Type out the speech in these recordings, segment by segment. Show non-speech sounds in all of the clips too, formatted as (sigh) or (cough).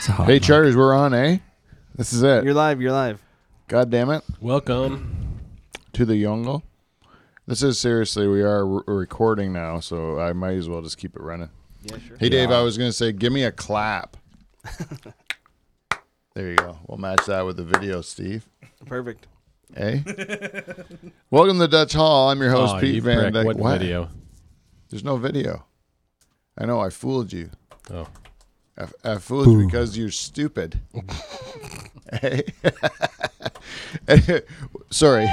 It's a hot Hey, mic. Charters, we're on, eh? This is it. You're live. You're live. God damn it. Welcome. To the Yongle. This is seriously, we are re- recording now, so I might as well just keep it running. Yeah, sure. Hey, Dave, I was going to say, give me a clap. (laughs) there you go. We'll match that with the video, Steve. Perfect. Hey. (laughs) Welcome to Dutch Hall. I'm your host, Aw, Pete you Van prick. Dyke. What video? There's no video. I know, I fooled you. Oh. I, I fooled you because you're stupid. hey. (laughs) Sorry.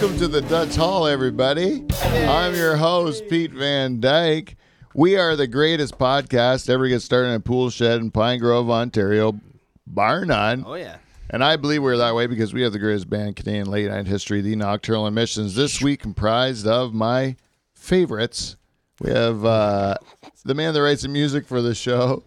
Welcome to the Dutch Hall, everybody. I'm your host, Pete Van Dyke. We are the greatest podcast ever get started in a pool shed in Pine Grove, Ontario, bar none. Oh yeah. And I believe we're that way because we have the greatest band in Canadian late night history, the Nocturnal Emissions. This week comprised of my favorites. We have uh, the man that writes the music for the show,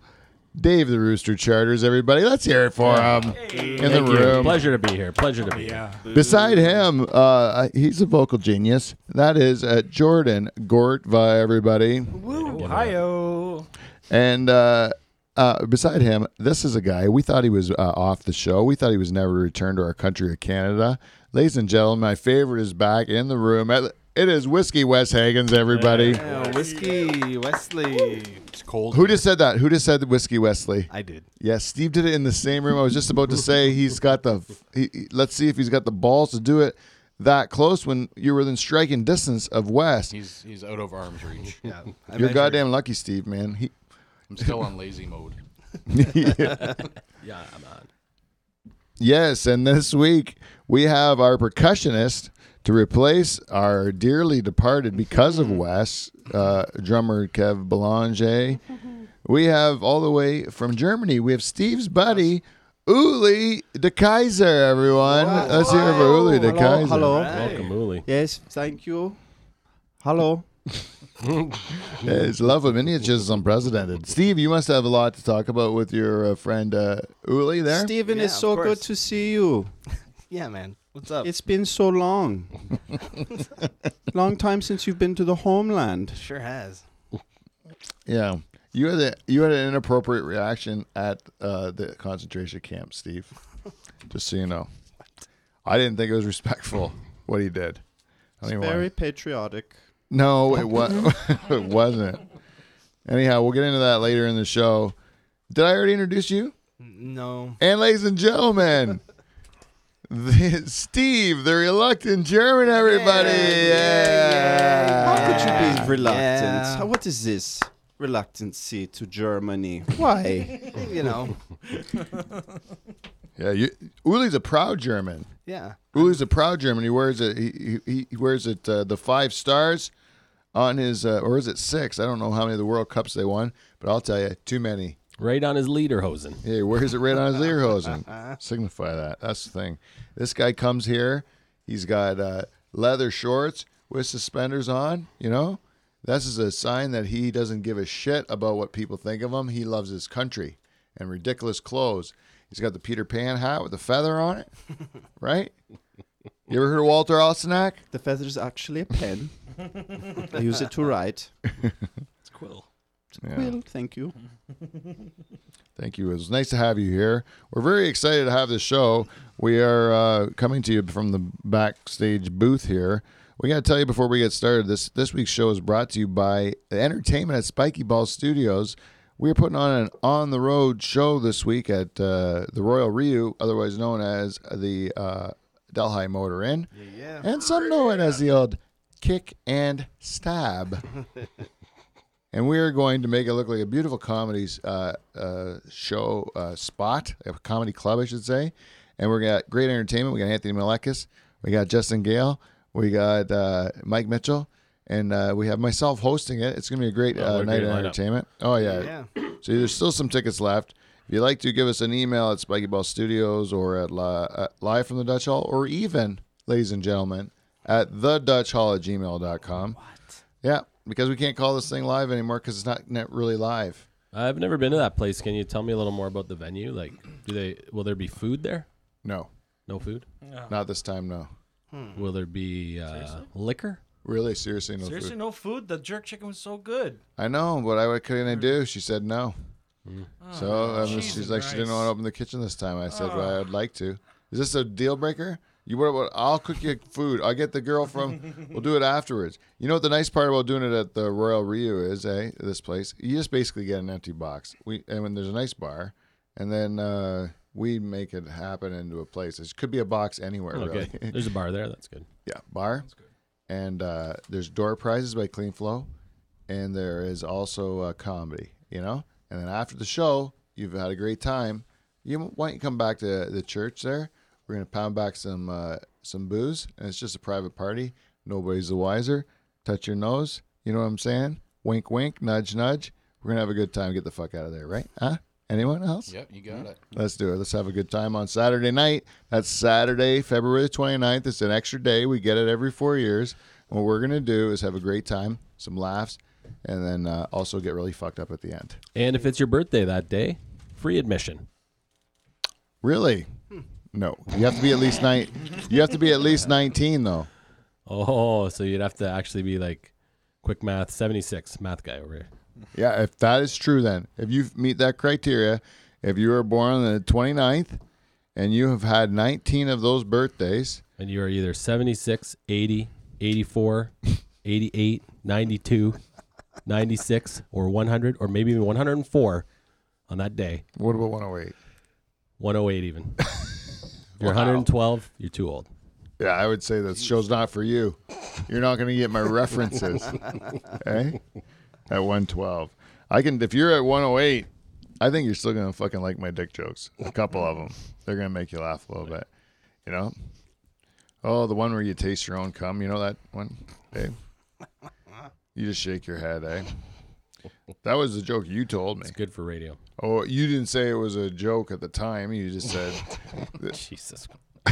Dave the Rooster Charters. Everybody, let's hear it for him in the Thank you. room. Pleasure to be here. Pleasure to be here. Beside him, uh, he's a vocal genius. That is uh, Jordan Gortva, everybody. Ohio. And uh, uh, beside him, this is a guy. We thought he was uh, off the show. We thought he was never returned to our country of Canada. Ladies and gentlemen, my favorite is back in the room. It is Whiskey Wes Hagens, everybody. Yeah, whiskey Wesley. It's cold. Who just said that? Who just said Whiskey Wesley? I did. Yes, Steve did it in the same room. I was just about to say he's got the. He, he- let's see if he's got the balls to do it that close when you were within striking distance of West. He's he's out of arm's reach. (laughs) Yeah. I (laughs) You're measured. goddamn lucky, Steve, man. He, (laughs) I'm still on lazy mode. Yeah, I'm on. yes, and this week we have our percussionist To replace our dearly departed because of Wes, uh, drummer Kev Belanger, we have all the way from Germany, we have Steve's buddy, Uli de Kaiser, everyone. Let's hear it for Uli de Hello, Kaiser. hello. Welcome, Uli. Yes, thank you. Hello. (laughs) it's love of miniatures is unprecedented. Steve, you must have a lot to talk about with your uh, friend uh, Uli there. Stephen, Yeah, it's so good to see you. (laughs) Yeah, man. What's up? It's been so long. (laughs) long time since you've been to the homeland. sure has. Yeah, you had a, you had an inappropriate reaction at uh, the concentration camp, Steve. (laughs) Just so you know, I didn't think it was respectful what he did. I It's very patriotic. No, it was (laughs) it wasn't. Anyhow, we'll get into that later in the show. Did I already introduce you? No. And ladies and gentlemen, the, (laughs) Steve, the reluctant German, everybody. Yeah. How could you be reluctant? Yeah. What is this? Reluctancy to Germany. Why? (laughs) You know. (laughs) Yeah, you, Uli's a proud German. Yeah. Uli's a proud German. He wears it. He, he, he wears it. Uh, the five stars on his, uh, or is it six? I don't know how many of the World Cups they won, but I'll tell you, too many. Right on his lederhosen. Yeah, he wears it right on his leader (laughs) lederhosen. (laughs) Signify that. That's the thing. This guy comes here. He's got uh, leather shorts with suspenders on. You know, this is a sign that he doesn't give a shit about what people think of him. He loves his country and ridiculous clothes. He's got the Peter Pan hat with a feather on it, (laughs) right? You ever heard of Walter Alstenak? The feather is actually a pen. I use it to write. It's quill. Yeah. Well, thank you. (laughs) Thank you. It was nice to have you here. We're very excited to have this show. We are uh, coming to you from the backstage booth here. We got to tell you before we get started. This this week's show is brought to you by the entertainment at Spiky Ball Studios. We are putting on an on the road show this week at uh, the Royal Ryu, otherwise known as the uh, Delhi Motor Inn, Yeah. and some know it as the old Kick and Stab. (laughs) and we are going to make it look like a beautiful comedy uh, uh, show uh, spot, a comedy club, I should say. And we got great entertainment. We got Anthony Malekis, we got Justin Gale, we got uh, Mike Mitchell, and uh, we have myself hosting it. It's going to be a great Oh, uh, what night of lineup. entertainment. Oh yeah. Yeah. So there's still some tickets left. If you'd like to give us an email at Spiky Ball Studios or at, li- at Live from the Dutch Hall, or even, ladies and gentlemen, at the Dutch Hall at gmail.com. What? Yeah, because we can't call this thing live anymore because it's not, not really live. I've never been to that place. Can you tell me a little more about the venue? Like, do they will there be food there? No, No food. not this time, no. Will there be uh, liquor? Really, seriously, no Seriously, food. no food. The jerk chicken was so good. I know, but I, what can I do? She said no. So um, she's Jesus like, she didn't want to open the kitchen this time. I said, well, I'd like to. Is this a deal breaker? You what? what I'll cook you food. I'll get the girl from. we'll do it afterwards. You know what the nice part about doing it at the Royal Rio is, eh? This place, you just basically get an empty box. We and when there's a nice bar, and then uh, we make it happen into a place. It could be a box anywhere, Okay, really. (laughs) there's a bar there. That's good. Yeah, bar. That's good. And uh, there's door prizes by Clean Flow, and there is also uh, comedy. You know, and then after the show, you've had a great time. You why don't you come back to the church there? We're gonna pound back some uh, some booze, and it's just a private party. Nobody's the wiser. Touch your nose. You know what I'm saying? Wink, wink, nudge, nudge. We're gonna have a good time. Get the fuck out of there, right? Huh? Anyone else? Yep, you got it. Let's do it. Let's have a good time on Saturday night. That's Saturday, February 29th. It's an extra day. We get it every four years. And what we're going to do is have a great time, some laughs, and then uh, also get really fucked up at the end. And if it's your birthday that day, free admission. Really? No. You have to be at least nine. You have to be at least 19, though. Oh, so you'd have to actually be like quick math, 76 math guy over here. Yeah, if that is true, then if you meet that criteria, if you were born on the 29th and you have had 19 of those birthdays, And you are either 76, 80, 84, (laughs) 88, 92, 96, or 100, or maybe even 104 on that day. what about 108? 108 even. (laughs) If you're 112, you're too old. Yeah, I would say that show's not for you. You're not going to get my references. (laughs) eh? At 112. I can if you're at 108, I think you're still going to fucking like my dick jokes. A couple of them. They're going to make you laugh a little bit, you know? Oh, the one where you taste your own cum. You know that one, Dave? You just shake your head, eh? That was a joke you told me. It's good for radio. Oh, you didn't say it was a joke at the time. You just said (laughs) Jesus. (laughs)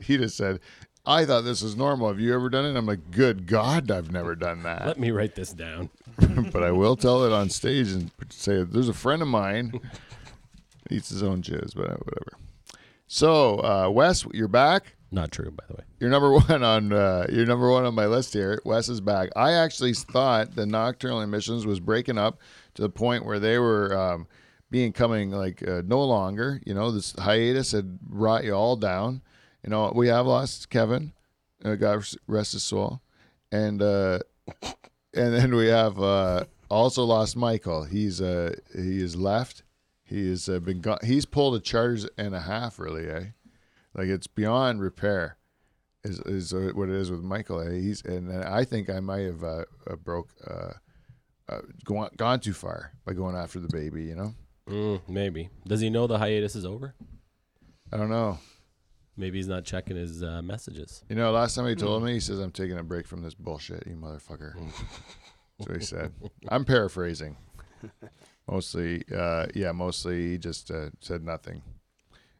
he just said, "I thought this was normal. Have you ever done it?" I'm like, "Good God, I've never done that." Let me write this down. (laughs) but I will tell it on stage and say there's a friend of mine eats his own jizz, but uh, whatever. So, uh, Wes, you're back. Not true, by the way. You're number (laughs) one on uh, you're number one on my list here. Wes is back. I actually thought the nocturnal emissions was breaking up to the point where they were um, being coming like uh, no longer. You know, this hiatus had brought you all down. You know, we have lost Kevin. Uh, God rest his soul, and uh, and then we have uh, also lost Michael. He's uh, he is left. He has uh, been gone. He's pulled a charge and a half, really, eh? Like it's beyond repair, is is uh, what it is with Michael. Eh? He's and uh, I think I might have uh, uh, broke, uh, uh, gone gone too far by going after the baby. You know, Mm, maybe. Does he know the hiatus is over? I don't know. Maybe he's not checking his uh, messages. You know, last time he told me, he says, "I'm taking a break from this bullshit, you motherfucker." That's what he said. I'm paraphrasing. (laughs) Mostly, uh, yeah, mostly he just uh, said nothing.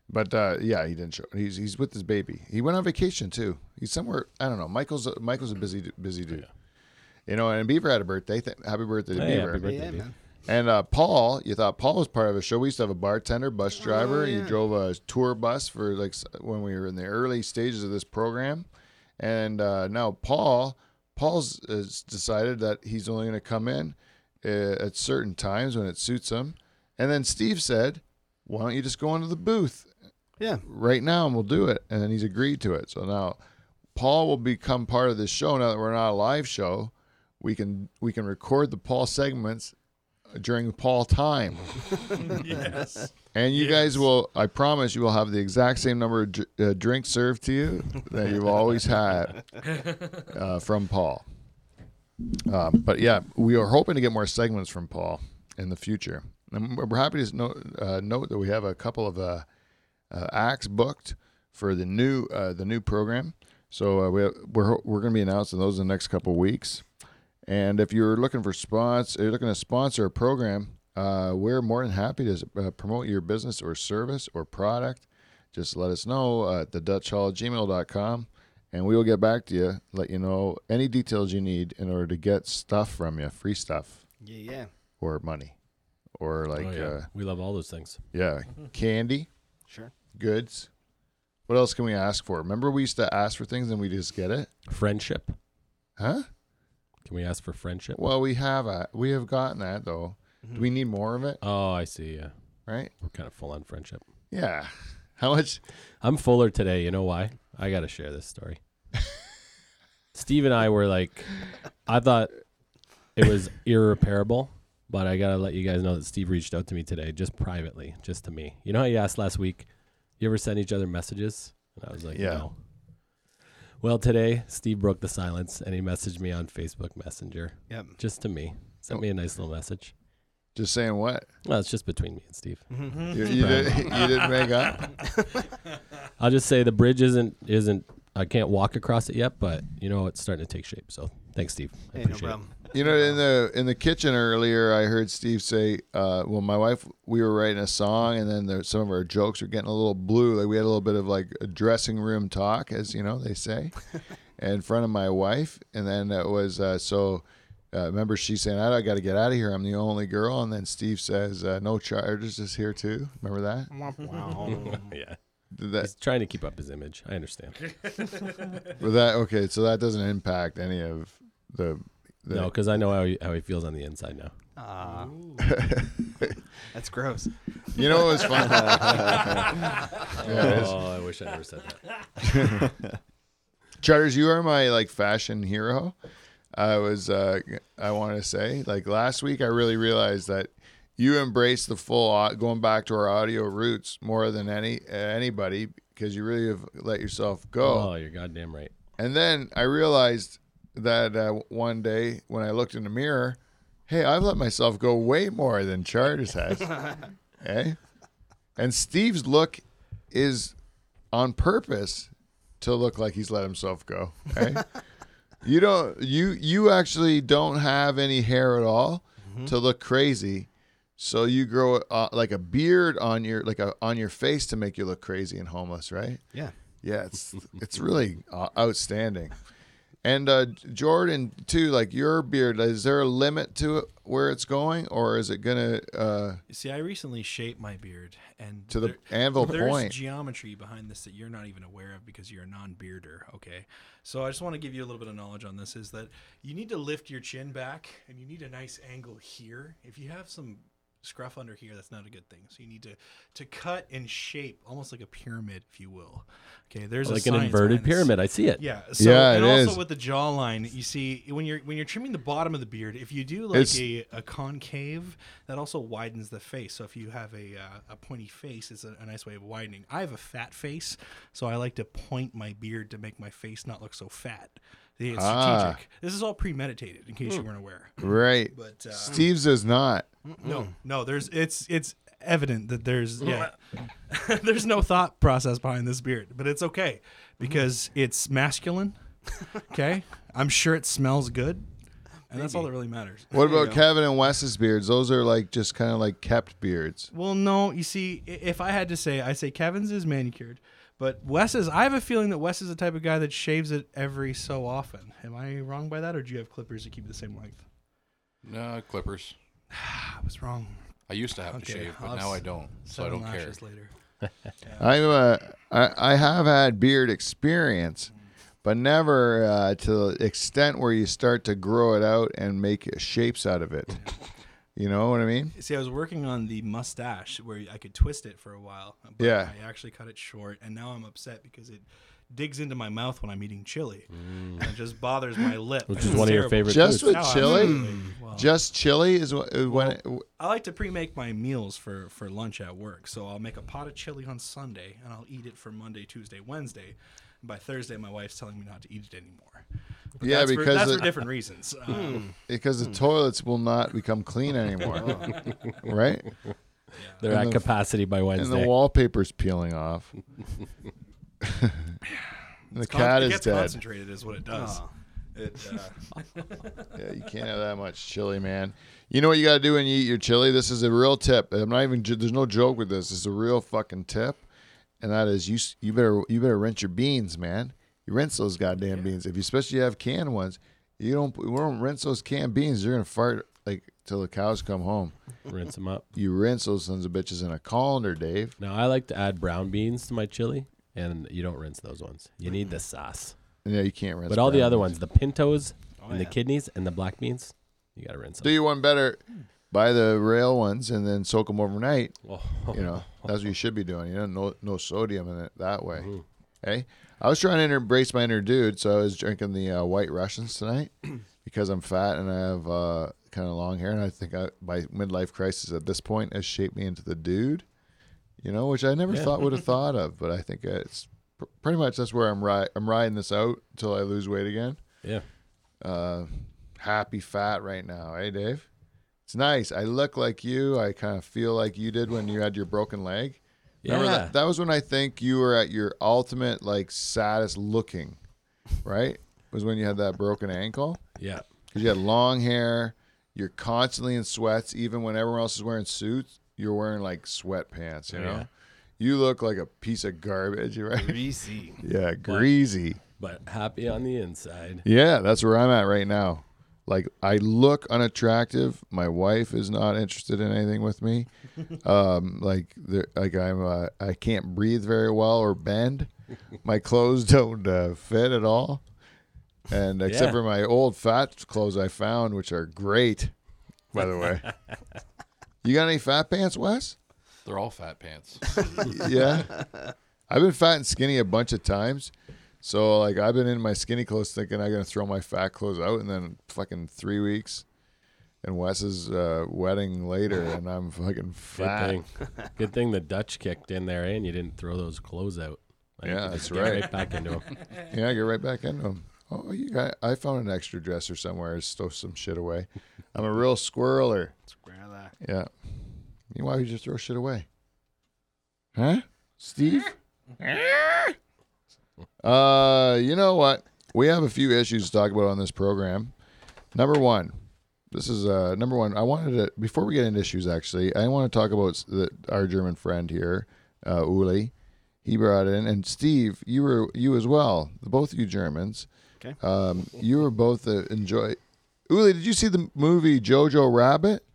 But uh, yeah, he didn't show. He's he's with his baby. He went on vacation too. He's somewhere. I don't know. Michael's a, Michael's a busy busy dude. You know, and Beaver had a birthday. Th- happy birthday to Hey, Beaver. happy birthday, yeah, dude. And uh, Paul, you thought Paul was part of a show. We used to have a bartender, bus driver. He yeah. drove a tour bus for like when we were in the early stages of this program. And uh, now Paul, Paul's has decided that he's only going to come in uh, at certain times when it suits him. And then Steve said, "Why don't you just go into the booth Yeah. right now and we'll do it?" And then he's agreed to it. So now Paul will become part of this show. Now that we're not a live show, we can we can record the Paul segments during Paul time. (laughs) yes. And you guys will, I promise, you will have the exact same number of dr- uh, drinks served to you that you've always had (laughs) uh, from Paul. Um, but yeah, we are hoping to get more segments from Paul in the future. And we're happy to note, uh, note that we have a couple of uh, acts booked for the new uh, the new program. So uh, we have, we're we're going to be announcing those in the next couple of weeks. And if you're looking for sponsor, you're looking to sponsor a program, uh, we're more than happy to uh, promote your business or service or product. Just let us know at the Dutch Hall gmail.com and we will get back to you, let you know any details you need in order to get stuff from you, free stuff Yeah, yeah. or money or like, oh, yeah. uh, we love all those things. yeah, candy, Sure. goods. What else can we ask for? Remember, we used to ask for things and we just get it, Friendship. huh? Can we ask for friendship? Well, we have a, we have gotten that though. Do we need more of it? Oh, I see. Yeah, Right? we're kind of full on friendship. Yeah. (laughs) How much? I'm fuller today. You know why? I got to share this story. Steve and I were like, I thought it was irreparable, but I got to let you guys know that Steve reached out to me today, just privately, just to me. You know how you asked last week, you ever send each other messages? And I was like, Yeah. no. Well, today, Steve broke the silence and he messaged me on Facebook Messenger, Yep. just to me. Sent me a nice little message. Just saying what? Well, it's just between me and Steve. Mm-hmm. You, you, did, (laughs) you didn't make up? (laughs) I'll just say the bridge isn't isn't I can't walk across it yet, but you know it's starting to take shape. So thanks, Steve. I Hey, no appreciate problem. You know, in the in the kitchen earlier, I heard Steve say, uh, "Well, my wife, we were writing a song, and then there, some of our jokes were getting a little blue. Like we had a little bit of like a dressing room talk, as you know they say, (laughs) in front of my wife. And then it was uh, so. Uh, remember, she saying, "I got to get out of here. I'm the only girl." And then Steve says, uh, "No charges is here too." Remember that? (laughs) Wow. (laughs) yeah, Did that he's trying to keep up his image. I understand. was that okay? So that doesn't impact any of the. The No, because I know how he, how he feels on the inside now. Ah. (laughs) That's gross. You know what was fun? (laughs) (laughs) yeah, it is. oh, I wish I never said that. Charters, you are my like fashion hero. I was uh I want to say like last week I really realized that you embrace the full au- going back to our audio roots more than any uh, anybody because you really have let yourself go. Oh, you're goddamn right. And then I realized that uh, one day when I looked in the mirror, hey, I've let myself go way more than Charters has. hey? (laughs) And Steve's look is on purpose to look like he's let himself go. Okay? (laughs) you don't. You you actually don't have any hair at all to look crazy. So you grow uh, like a beard on your like a on your face to make you look crazy and homeless, right? Yeah. Yeah, it's it's really uh, outstanding. And uh, Jordan too, like your beard, is there a limit to it where it's going, or is it gonna uh, see, I recently shaped my beard, and to the there- anvil there's point? geometry behind this that you're not even aware of because you're a non-bearder. Okay, so I just want to give you a little bit of knowledge on this: is that you need to lift your chin back, and you need a nice angle here. If you have some scruff under here, that's not a good thing. So you need to to cut and shape almost like a pyramid, if you will. Okay, there's a like an inverted pyramid. I see it. Yeah. So, Yeah, and it also is. with the jawline, you see when you're when you're trimming the bottom of the beard, if you do like a, a concave, that also widens the face. So if you have a uh, a pointy face, it's a, a nice way of widening. I have a fat face, so I like to point my beard to make my face not look so fat. It's Ah. strategic. This is all premeditated, in case you weren't aware. right. But uh, Steve's is not. no, no, there's it's it's evident that there's yeah, (laughs) there's no thought process behind this beard, but it's okay because it's masculine. (laughs) Okay, I'm sure it smells good, and that's all that really matters. What about Kevin and Wes's beards? Those are like just kind of like kept beards. Well, no, you see, i- if I had to say, I say Kevin's is manicured, but Wes is, I have a feeling that Wes is the type of guy that shaves it every so often. Am I wrong by that, or do you have clippers that keep the same length? No, clippers. (sighs) I was wrong. I used to have Okay, to shave, I'll but now I s- don't, so I don't care. lashes later. (laughs) I'm uh, I, I have had beard experience, but never uh, to the extent where you start to grow it out and make shapes out of it. (laughs) You know what I mean? See, I was working on the mustache where I could twist it for a while. But Yeah. I actually cut it short, and now I'm upset because it digs into my mouth when I'm eating chili. And it just bothers my lip. Which is it's one of your favorite Just foods. with No, chili? absolutely. Well, Just chili is what is uh, when it, I like to pre-make my meals for for lunch at work. So I'll make a pot of chili on Sunday, and I'll eat it for Monday, Tuesday, Wednesday. And by Thursday, my wife's telling me not to eat it anymore. But Yeah, that's for, because that's it- for different reasons. (laughs) Um, because the toilets will not become clean (laughs) anymore, right? They're And at the- capacity by Wednesday, And Wednesday. the wallpaper's peeling off. and (laughs) the it's con- cat it is gets dead. concentrated, is what it does. Oh. It, uh, Yeah, you can't have that much chili, man. You know what you got to do when you eat your chili? This is a real tip. I'm not even. There's no joke with this. It's a real fucking tip, and that is you. You better. You better rinse your beans, man. You rinse those goddamn beans. If you especially have canned ones, you don't. You don't rinse those canned beans. You're gonna fart like till the cows come home. Rinse them up. You rinse those sons of bitches in a colander, Dave. Now I like to add brown beans to my chili, and you don't rinse those ones. You need the sauce. Yeah, you can't rinse. But all the other beans. ones, the pintos Oh, and the kidneys and the black beans, you gotta rinse Them. Do you one better. Buy the rail ones and then soak them overnight. Oh, You know, that's what you should be doing. You know, no no sodium in it that way. Mhm. Hey, I was trying to embrace my inner dude, so I was drinking the uh, White Russians tonight (clears throat) because I'm fat and I have uh, kind of long hair, and I think I, my midlife crisis at this point has shaped me into the dude. You know, which I never Yeah. thought would have (laughs) thought of, but I think it's pr- pretty much that's where I'm ri- I'm riding this out until I lose weight again. yeah. Uh, happy fat right now, hey Dave. It's nice. I look like you. I kind of feel like you did when you had your broken leg. Remember Yeah. that? That was when I think you were at your ultimate, like, saddest looking, right? Was when you had that broken ankle Yeah. because you had long hair. You're constantly in sweats, even when everyone else is wearing suits. You're wearing like sweatpants. You Oh, know, yeah. you look like a piece of garbage, (laughs) right? Greasy. yeah, greasy. But happy on the inside. Yeah, that's where I'm at right now. Like I look unattractive. My wife is not interested in anything with me. (laughs) Um, like there- like I'm uh, I can't breathe very well or bend. My clothes (laughs) don't uh, fit at all. And except Yeah. for my old fat clothes I found, which are great, by the way. (laughs) you got any fat pants, Wes? They're all fat pants. yeah. I've been fat and skinny a bunch of times. So like I've been in my skinny clothes thinking I'm gonna throw my fat clothes out and then fucking three weeks and Wes's uh, wedding later (laughs) and I'm fucking Good fat. thing. (laughs) Good thing the Dutch kicked in there, eh, and you didn't throw those clothes out. Like, Yeah, that's just get right. Right back into them. (laughs) Yeah, I get right back into them. Oh, you got I found an extra dresser somewhere. I stowed some shit away. I'm a real squirreler. Square that. Yeah. You- Why would you throw shit away? Huh? Steve? Uh, you know what? We have a few issues to talk about on this program. Number one, this is uh number one. I wanted to before we get into issues. Actually, I want to talk about the, our German friend here, uh, Uli. He brought in, and Steve, you were you as well. Both of you Germans. Okay. Um, you were both uh, enjoy. Uli, did you see the movie Jojo Rabbit?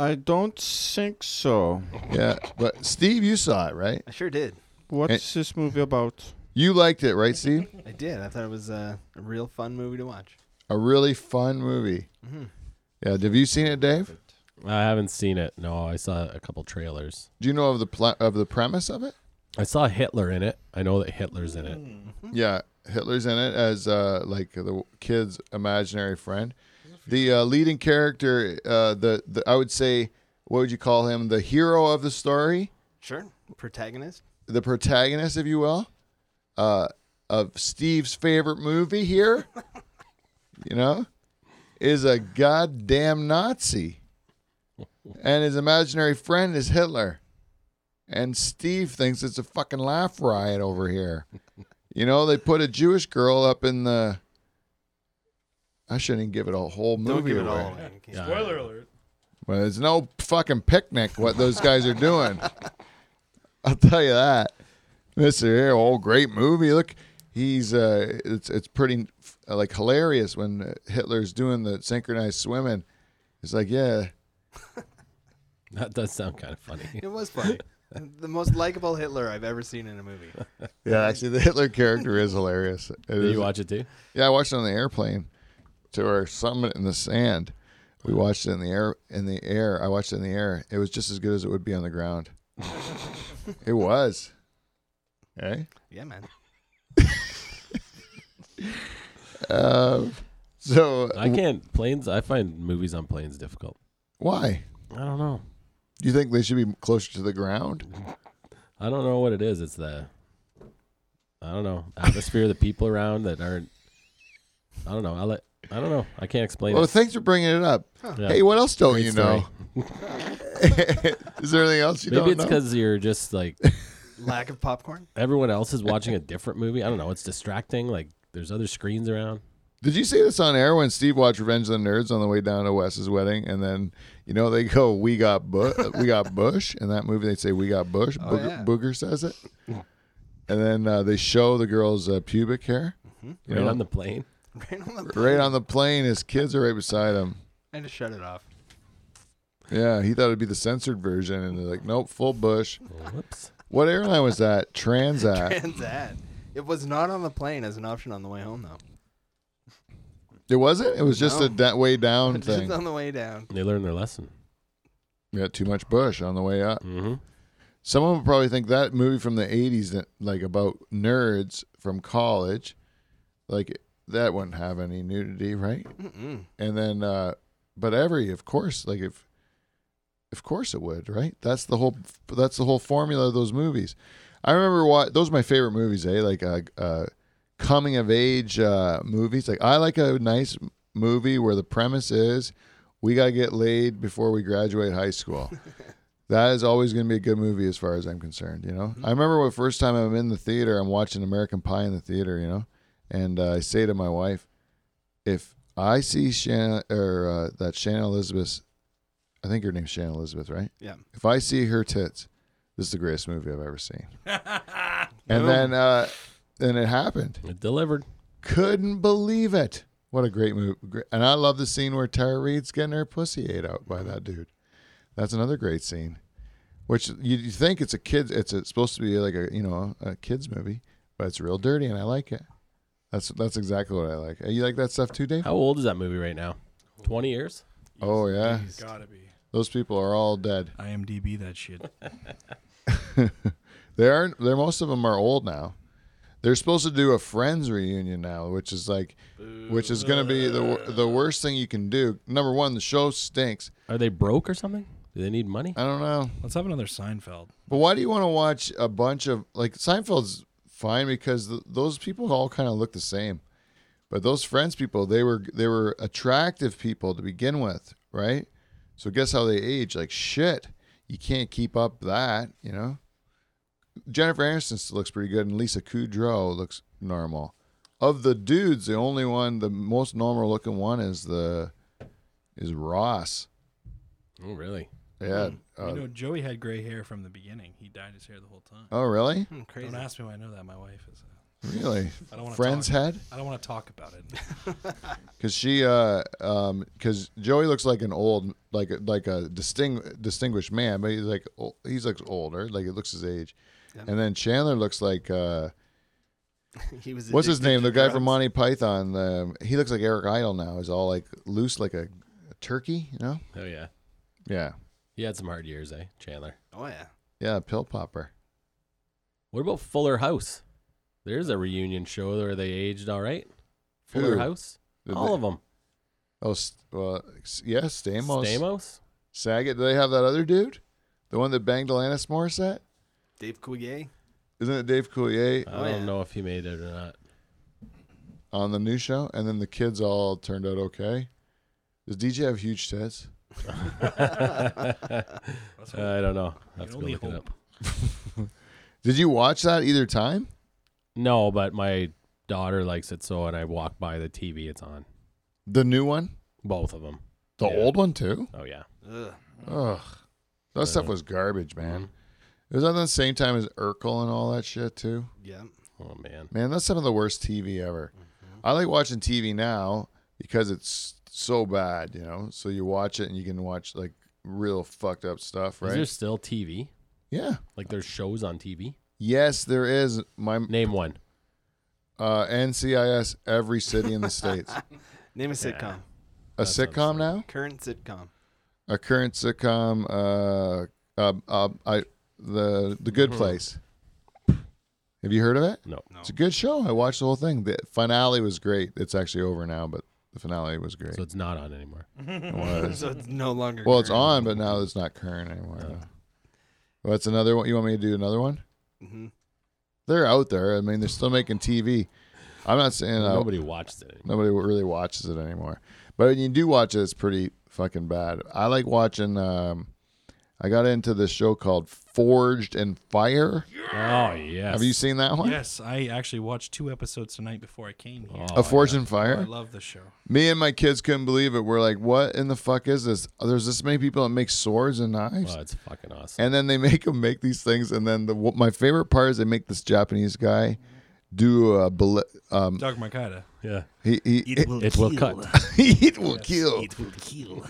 I don't think so. Yeah, but Steve, you saw it, right? I sure did. What's this movie about? You liked it, right, Steve? I did. I thought it was uh, a real fun movie to watch. A really fun movie. Mhm. Yeah, have you seen it, Dave? I haven't seen it. No, I saw a couple trailers. Do you know of the pl- of the premise of it? I saw Hitler in it. I know that Hitler's in it. Yeah, Hitler's in it as uh, like the kid's imaginary friend. The uh, leading character, uh, the the I would say, what would you call him? The hero of the story, Sure. Protagonist. the protagonist, if you will, uh, of Steve's favorite movie here. (laughs) you know, is a goddamn Nazi, and his imaginary friend is Hitler. And Steve thinks it's a fucking laugh riot over here. You know, they put a Jewish girl up in the. I shouldn't even give it a whole movie Don't give it away. all Yeah. Spoiler alert. Well, it's no fucking picnic what those guys are doing. (laughs) I'll tell you that. Mister here, oh great movie. Look, he's uh, it's it's pretty uh, like hilarious when uh, Hitler's doing the synchronized swimming. It's like, yeah, (laughs) That does sound kind of funny. It was funny. the most likable Hitler I've ever seen in a movie. yeah. Actually, the Hitler character is hilarious. It Did is- you watch it too? Yeah, I watched it on the airplane to our summit in the sand. We watched it in the air. In the air, I watched it in the air. It was just as good as it would be on the ground. (laughs) it was. Okay. Yeah, man. Uh, (laughs) so I can't planes. I find movies on planes difficult. why I don't know. do you think they should be closer to the ground? I don't know what it is. It's the I don't know atmosphere, of the people around that aren't. I don't know. I let. I don't know. I can't explain Well, it. thanks for bringing it up. Yeah. Hey, what else don't Great you story. know? (laughs) Is there anything else you Maybe don't it's know? because you're just like (laughs) Lack of popcorn. everyone else is watching a different movie. I don't know. It's distracting. Like there's other screens around. Did you see this on air when Steve watched Revenge of the Nerds on the way down to Wes's wedding, and then you know they go, "We got Bu- we got Bush," in that movie they say, "We got Bush." Oh, Booger, yeah. Booger says it, and then uh, they show the girl's uh, pubic hair. You Right know, on the plane. (laughs) Right on the right on the plane. His kids are right beside him. I just shut it off. Yeah, he thought it'd be the censored version, and they're like, "Nope, full Bush." Whoops. What airline was that? Transat. (laughs) Transat. It was not on the plane as an option on the way home, though. It wasn't. It was just No. a da- way down (laughs) Just thing. on the way down. They learned their lesson. We got too much Bush on the way up. Mm-hmm. Someone would probably think that movie from the '80s, that like about nerds from college, like that wouldn't have any nudity, right? Mm-mm. And then, uh, but every, of course, like if, of course it would, right? That's the whole. That's the whole formula of those movies. I remember what those are my favorite movies, eh? Like uh, uh, coming of age uh, movies. Like I like a nice movie where the premise is we gotta get laid before we graduate high school. (laughs) that is always going to be a good movie as far as I'm concerned. You know, I remember the first time I'm in the theater, I'm watching American Pie in the theater. You know, and uh, I say to my wife, if I see Shannon or uh, that Shannon Elizabeth, I think her name's Shannon Elizabeth, right? Yeah. If I see her tits, this is the greatest movie I've ever seen. (laughs) and Boom. then, uh, then it happened. It delivered. Couldn't believe it. What a great movie! And I love the scene where Tara Reid's getting her pussy ate out by that dude. That's another great scene. Which you, you think it's a kid, it's a, supposed to be like a you know a kids movie, but it's real dirty, and I like it. That's that's exactly what I like. You like that stuff too, Dave? How old is that movie right now? Twenty years. Oh yeah, Gotta be. those people are all dead. IMDb that shit. (laughs) They are. They're most of them are old now. They're supposed to do a Friends reunion now, which is like, which is going to be the the worst thing you can do. Number one, the show stinks. Are they broke or something? Do they need money? I don't know, Let's have another Seinfeld. but why do you want to watch a bunch of like Seinfeld's fine because th- those people all kind of look the same, but those Friends people they were they were attractive people to begin with, right? So guess how they age like shit. you can't keep up that, you know. Jennifer Aniston still looks pretty good, and Lisa Kudrow looks normal. Of the dudes, the only one, the most normal looking one is the is Ross. Oh, really? Yeah. You uh, know, Joey had gray hair from the beginning. He dyed his hair the whole time. oh, really? Hmm, crazy. Don't ask me why I know that. My wife is. Really? I don't want to Friend's talk. head? I don't want to talk about it. (laughs) Because she, uh, um, because Joey looks like an old, like a, like a disting, distinguished man, but he's like ol- he's looks older, like it looks his age. Yeah. And then Chandler looks like uh, (laughs) he was. what's his name? The guy drugs. from Monty Python. Um, he looks like Eric Idle now. He's all like loose, like a, a turkey. You know? Oh, yeah. Yeah, He had some hard years, eh, Chandler? Oh yeah. yeah, pill popper. What about Fuller House? There's a reunion show where they aged all right. Fuller Who? House? Did all they- of them. Oh, s- well, s- yeah, Stamos. Stamos? Saget. Do they have that other dude? The one that banged Alanis Morissette? Dave Coulier. Isn't it Dave Coulier I Oh, don't yeah. know if he made it or not. on the new show? And then the kids all turned out okay. Does DJ have huge tits? Let's. (laughs) I don't know. You Have to go only look it hope. up. (laughs) Did you watch that either time? No, but my daughter likes it so, and I walk by the TV, it's on. The new one? Both of them. The Yeah. old one too? Oh, yeah. Ugh. Ugh. That stuff was garbage, man. Mm-hmm. It was at the same time as Urkel and all that shit too. Yeah. Oh, man. Man, that's some of the worst TV ever. Mm-hmm. I like watching TV now because it's so bad, you know. So you watch it and you can watch like real fucked up stuff, right? Is there still TV? Yeah. Like there's shows on TV? Yes, there is. My Name one. uh, NCIS every city in the (laughs) states. Name a sitcom. A That sitcom now? Current sitcom. A current sitcom. Uh, uh, uh, I the the Good Mhm. Place. Have you heard of it? No. No. It's a good show. I watched the whole thing. The finale was great. It's actually over now, but the finale was great. So it's not on anymore. (laughs) It was. so it's no longer. Well, it's current. on, but now it's not current anymore. No. Well, that's another one. You want me to do another one? hmm They're out there. I mean, they're still making TV. I'm not saying uh, Nobody watches it anymore. nobody really watches it anymore, but when you do watch it, it's pretty fucking bad. I like watching. Um, I got into this show called Forged in Fire. Oh, yes. Have you seen that one? Yes, I actually watched two episodes tonight before I came here. Oh, A Forged yeah. Fire. I love the show. Me and my kids couldn't believe it. We're like, "What in the fuck is this? There's this many people that make swords and knives." Oh, it's fucking awesome. and then they (laughs) make them make these things and then the my favorite part is they make this japanese guy do a bullet um Doug Marcaida. yeah. he he It will cut. it will (laughs) kill It will kill.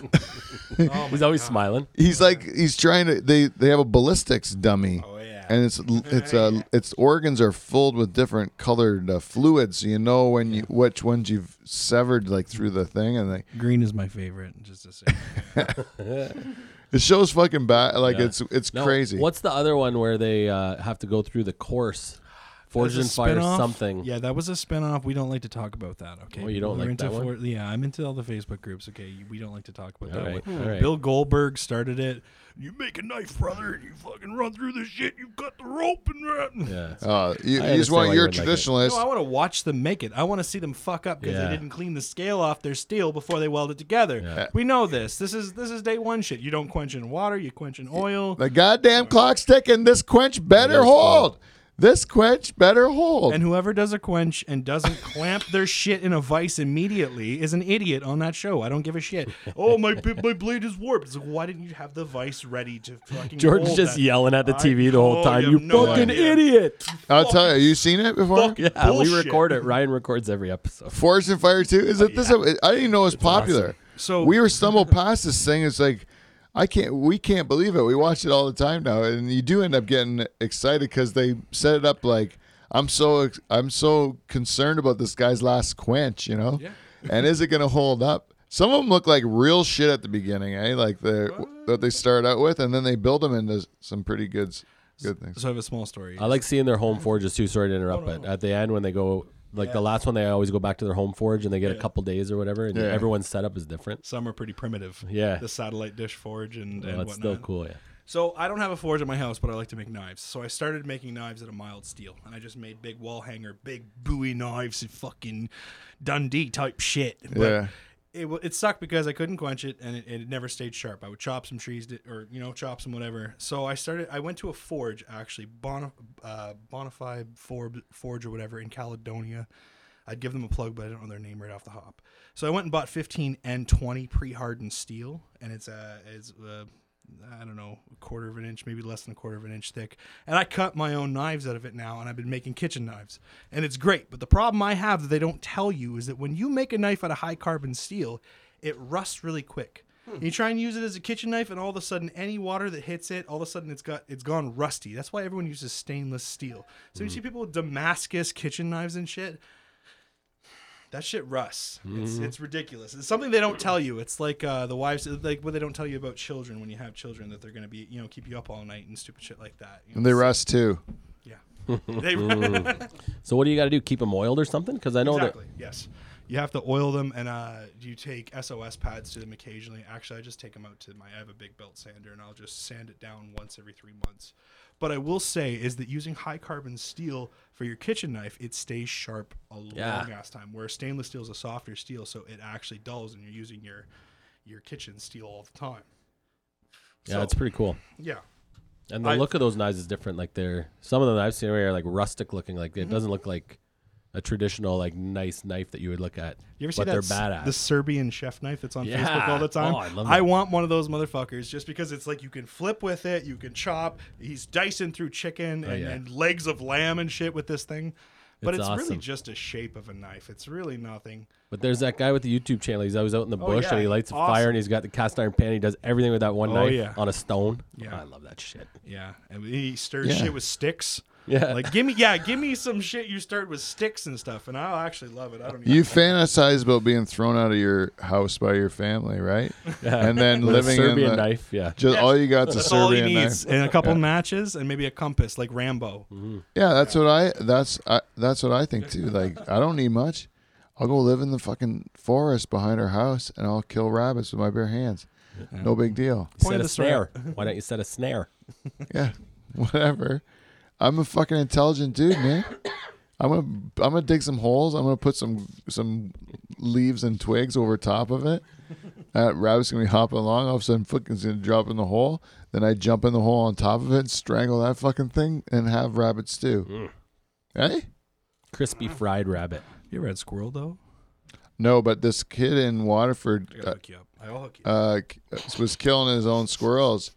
Oh (laughs) (laughs) He's always God. smiling. he's like he's trying to they they have a ballistics dummy Oh yeah. and it's it's uh its organs are filled with different colored uh, fluids so you know when you which ones you've severed like through the thing and they Green is my favorite. Just to say. it shows fucking bad like Yeah. it's it's No, crazy What's the other one where they uh, have to go through the course? Forged in That's Fire spin-off. something. Yeah, that was a spinoff. We don't like to talk about that. Okay. Oh, you don't We're like into that one? yeah, I'm into all the Facebook groups. Okay, we don't like to talk about All that right. one. All right. Bill Goldberg started it. You make a knife, brother, and you fucking run through the shit. You cut the rope and that. Yeah. (laughs) uh you, I you just understand want why you're a you like it. traditionalist No, I want to watch them make it. I want to see them fuck up because Yeah. they didn't clean the scale off their steel before they weld it together. Yeah. We know this. This is this is day one shit. You don't quench in water. You quench in oil. The goddamn clock's ticking. This quench better Yes, hold. This quench better hold. And whoever does a quench and doesn't (laughs) clamp their shit in a vice immediately is an idiot on that show. I don't give a shit. Oh, my my blade is warped. It's like, why didn't you have the vice ready to fucking? George hold just that? yelling at the I TV the whole time. you You no fucking idea. idiot. I'll tell you, you seen it before? Fuck Yeah, we record it. Ryan records every episode. Forged in Fire 2? Is it oh, this? I didn't even know it was popular. awesome. So We were stumbled past this thing. It's like, I can't, we can't believe it. We watch it all the time now. And you do end up getting excited because they set it up like, I'm so, I'm so concerned about this guy's last quench, you know? Yeah. (laughs) And is it going to hold up? Some of them look like real shit at the beginning, eh? Like the what they start out with, and then they build them into some pretty good, s- good things. so I have a small story. I like seeing their home forges too. Sorry to interrupt, No, no, but no. at the end when they go, like the last one, they always go back to their home forge and they get a couple days or whatever, and Yeah. everyone's setup is different. Some are pretty primitive. Yeah, The satellite dish forge and, well, and that's still whatnot. cool. Yeah. So I don't have a forge at my house, but I like to make knives. So I started making knives at a mild steel, and I just made big wall hanger, big Bowie knives, and fucking Dundee type shit. But Yeah. It it sucked because I couldn't quench it and it, it never stayed sharp. I would chop some trees to, or you know chop some whatever. So I started. I went to a forge actually, Bonif- uh, Forge, or whatever in Caledonia. I'd give them a plug, but I don't know their name right off the hop. So I went and bought 15 and 20 pre-hardened steel, and it's uh, it's uh, I don't know a quarter of an inch, maybe less than a quarter of an inch thick. And I cut my own knives out of it now, and I've been making kitchen knives, and it's great. But the problem I have that they don't tell you is that when you make a knife out of high carbon steel, it rusts really quick. Hmm. You try and use it as a kitchen knife, and all of a sudden, any water that hits it, all of a sudden, it's got it's gone rusty. That's why everyone uses stainless steel. So you hmm. see people with Damascus kitchen knives and shit. That shit rusts. It's it's ridiculous. It's something they don't tell you. It's like uh, the wives, like what they don't tell you about children when you have children that they're gonna be, you know, keep you up all night and stupid shit like that. you And they rust too. Yeah. (laughs) They, So what do you got to do? Keep them oiled or something? Because I know that. exactly. Yes. You have to oil them, and uh, you take SOS pads to them occasionally. Actually, I just take them out to my. I have a big belt sander, and I'll just sand it down once every three months. But I will say is that using high carbon steel for your kitchen knife, it stays sharp a Yeah. long ass time. Where stainless steel is a softer steel, so it actually dulls, and you're using your your kitchen steel all the time. Yeah, So, it's pretty cool. yeah. And the I- look of those knives is different. Like they're some of them I've seen are like rustic looking. Like Mm-hmm. it doesn't look like a traditional like nice knife that you would look at. You ever see that badass. the Serbian chef knife that's on Yeah. Facebook all the oh, time? Oh, I love I want one of those motherfuckers just because it's like you can flip with it, you can chop. He's dicing through chicken oh, and, Oh, yeah. and legs of lamb and shit with this thing. But It's it's, really just a shape of a knife. It's really nothing. But there's that guy with the YouTube channel. He's always out in the Oh, bush yeah, and he lights a awesome. fire and he's got the cast iron pan. He does everything with that one Oh, knife on a stone. Yeah. I love that shit. Yeah, and he stirs shit with sticks. Yeah. Like give me, yeah, give me some shit you stirred with sticks and stuff, and I'll actually love it. I don't. Even You fantasize about being thrown out of your house by your family, right? yeah. And then With living a Serbian in the, knife. Yeah. just Yes. all you got's a That's all he needs, knife. and a couple matches, and maybe a compass, like Rambo. Mm-hmm. Yeah, that's what I that's I, that's what I think too. (laughs) Like I don't need much. I'll go live in the fucking forest behind our house and I'll kill rabbits with my bare hands. No big deal. Point set a snare. Why don't you set a snare? (laughs) Yeah, whatever. I'm a fucking intelligent dude, man. I'm gonna I'm gonna dig some holes. I'm gonna put some some leaves and twigs over top of it. Uh, rabbit's gonna be hopping along. All of a sudden, fucking's gonna drop in the hole. Then I jump in the hole on top of it, and strangle that fucking thing, and have rabbit stew. Hey? Crispy fried rabbit. You ever had squirrel though? No, but this kid in Waterford I uh, hook you up. I'll hook you. uh, was killing his own squirrels,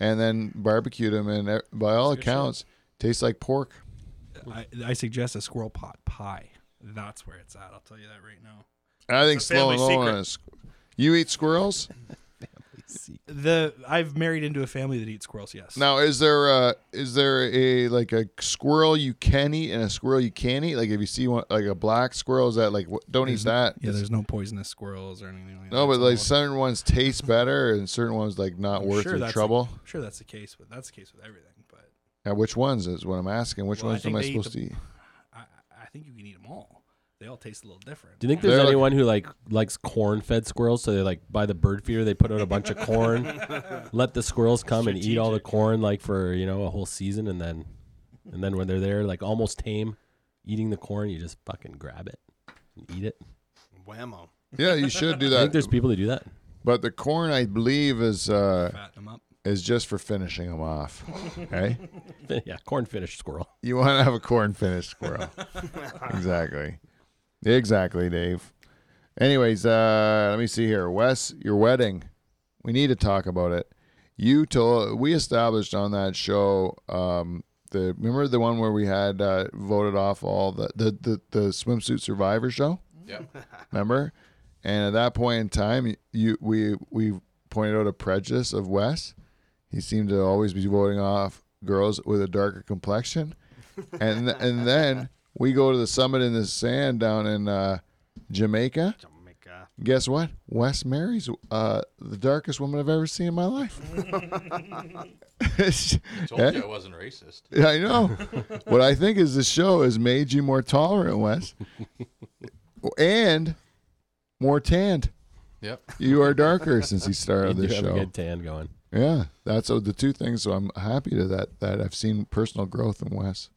and then barbecued him. and uh, by all That's good shit. accounts, tastes like pork. I, I suggest a squirrel pot pie. That's where it's at. I'll tell you that right now. I think It's a family Sloan secret. is. You eat squirrels? (laughs) The I've married into a family that eats squirrels. Yes. Now, is there a is there a like a squirrel you can eat and a squirrel you can't eat? Like if you see one like a black squirrel, is that like what, don't There's eat that? Yeah, there's no poisonous squirrels or anything like that. no, but It's like all- certain ones taste better and certain ones like not I'm worth sure your that's trouble. I'm sure that's the case, but that's the case with everything. But Now, which ones is what I'm asking? Which Well, I ones think am I they eat supposed the- to eat? I, I think you can eat them all. They all taste a little different. Do you think there's They're like- anyone who like likes corn fed squirrels? So they like buy the bird feeder, they put out a bunch of corn, (laughs) let the squirrels come and eat all the corn like for you know a whole season, and then and then when they're there like almost tame, eating the corn, you just fucking grab it and eat it. Whammo. Yeah, you should do that. I think that. there's people that do that. But the corn, I believe, is uh, Fatten them up. Is just for finishing them off. (laughs) Okay, yeah, corn finished squirrel. (laughs) you want to have a corn finished squirrel. (laughs) exactly, exactly, Dave. Anyways, uh, let me see here, Wes. Your wedding, we need to talk about it. You told we established on that show. Um, the remember the one where we had uh, voted off all the the the, the swimsuit survivor show. Yeah. Remember? And at that point in time, you we we pointed out a prejudice of Wes. He seemed to always be voting off girls with a darker complexion, and and then we go to the summit in the sand down in uh, Jamaica. Jamaica. Guess what? Wes marries uh, the darkest woman I've ever seen in my life. (laughs) (laughs) I told you I wasn't racist. Yeah, I know. what I think is the show has made you more tolerant, Wes, and more tanned. Yep. You are darker since he started (laughs) You do this have a show. good tan going. Yeah, that's uh, the two things. So I'm happy to that that I've seen personal growth in Wes.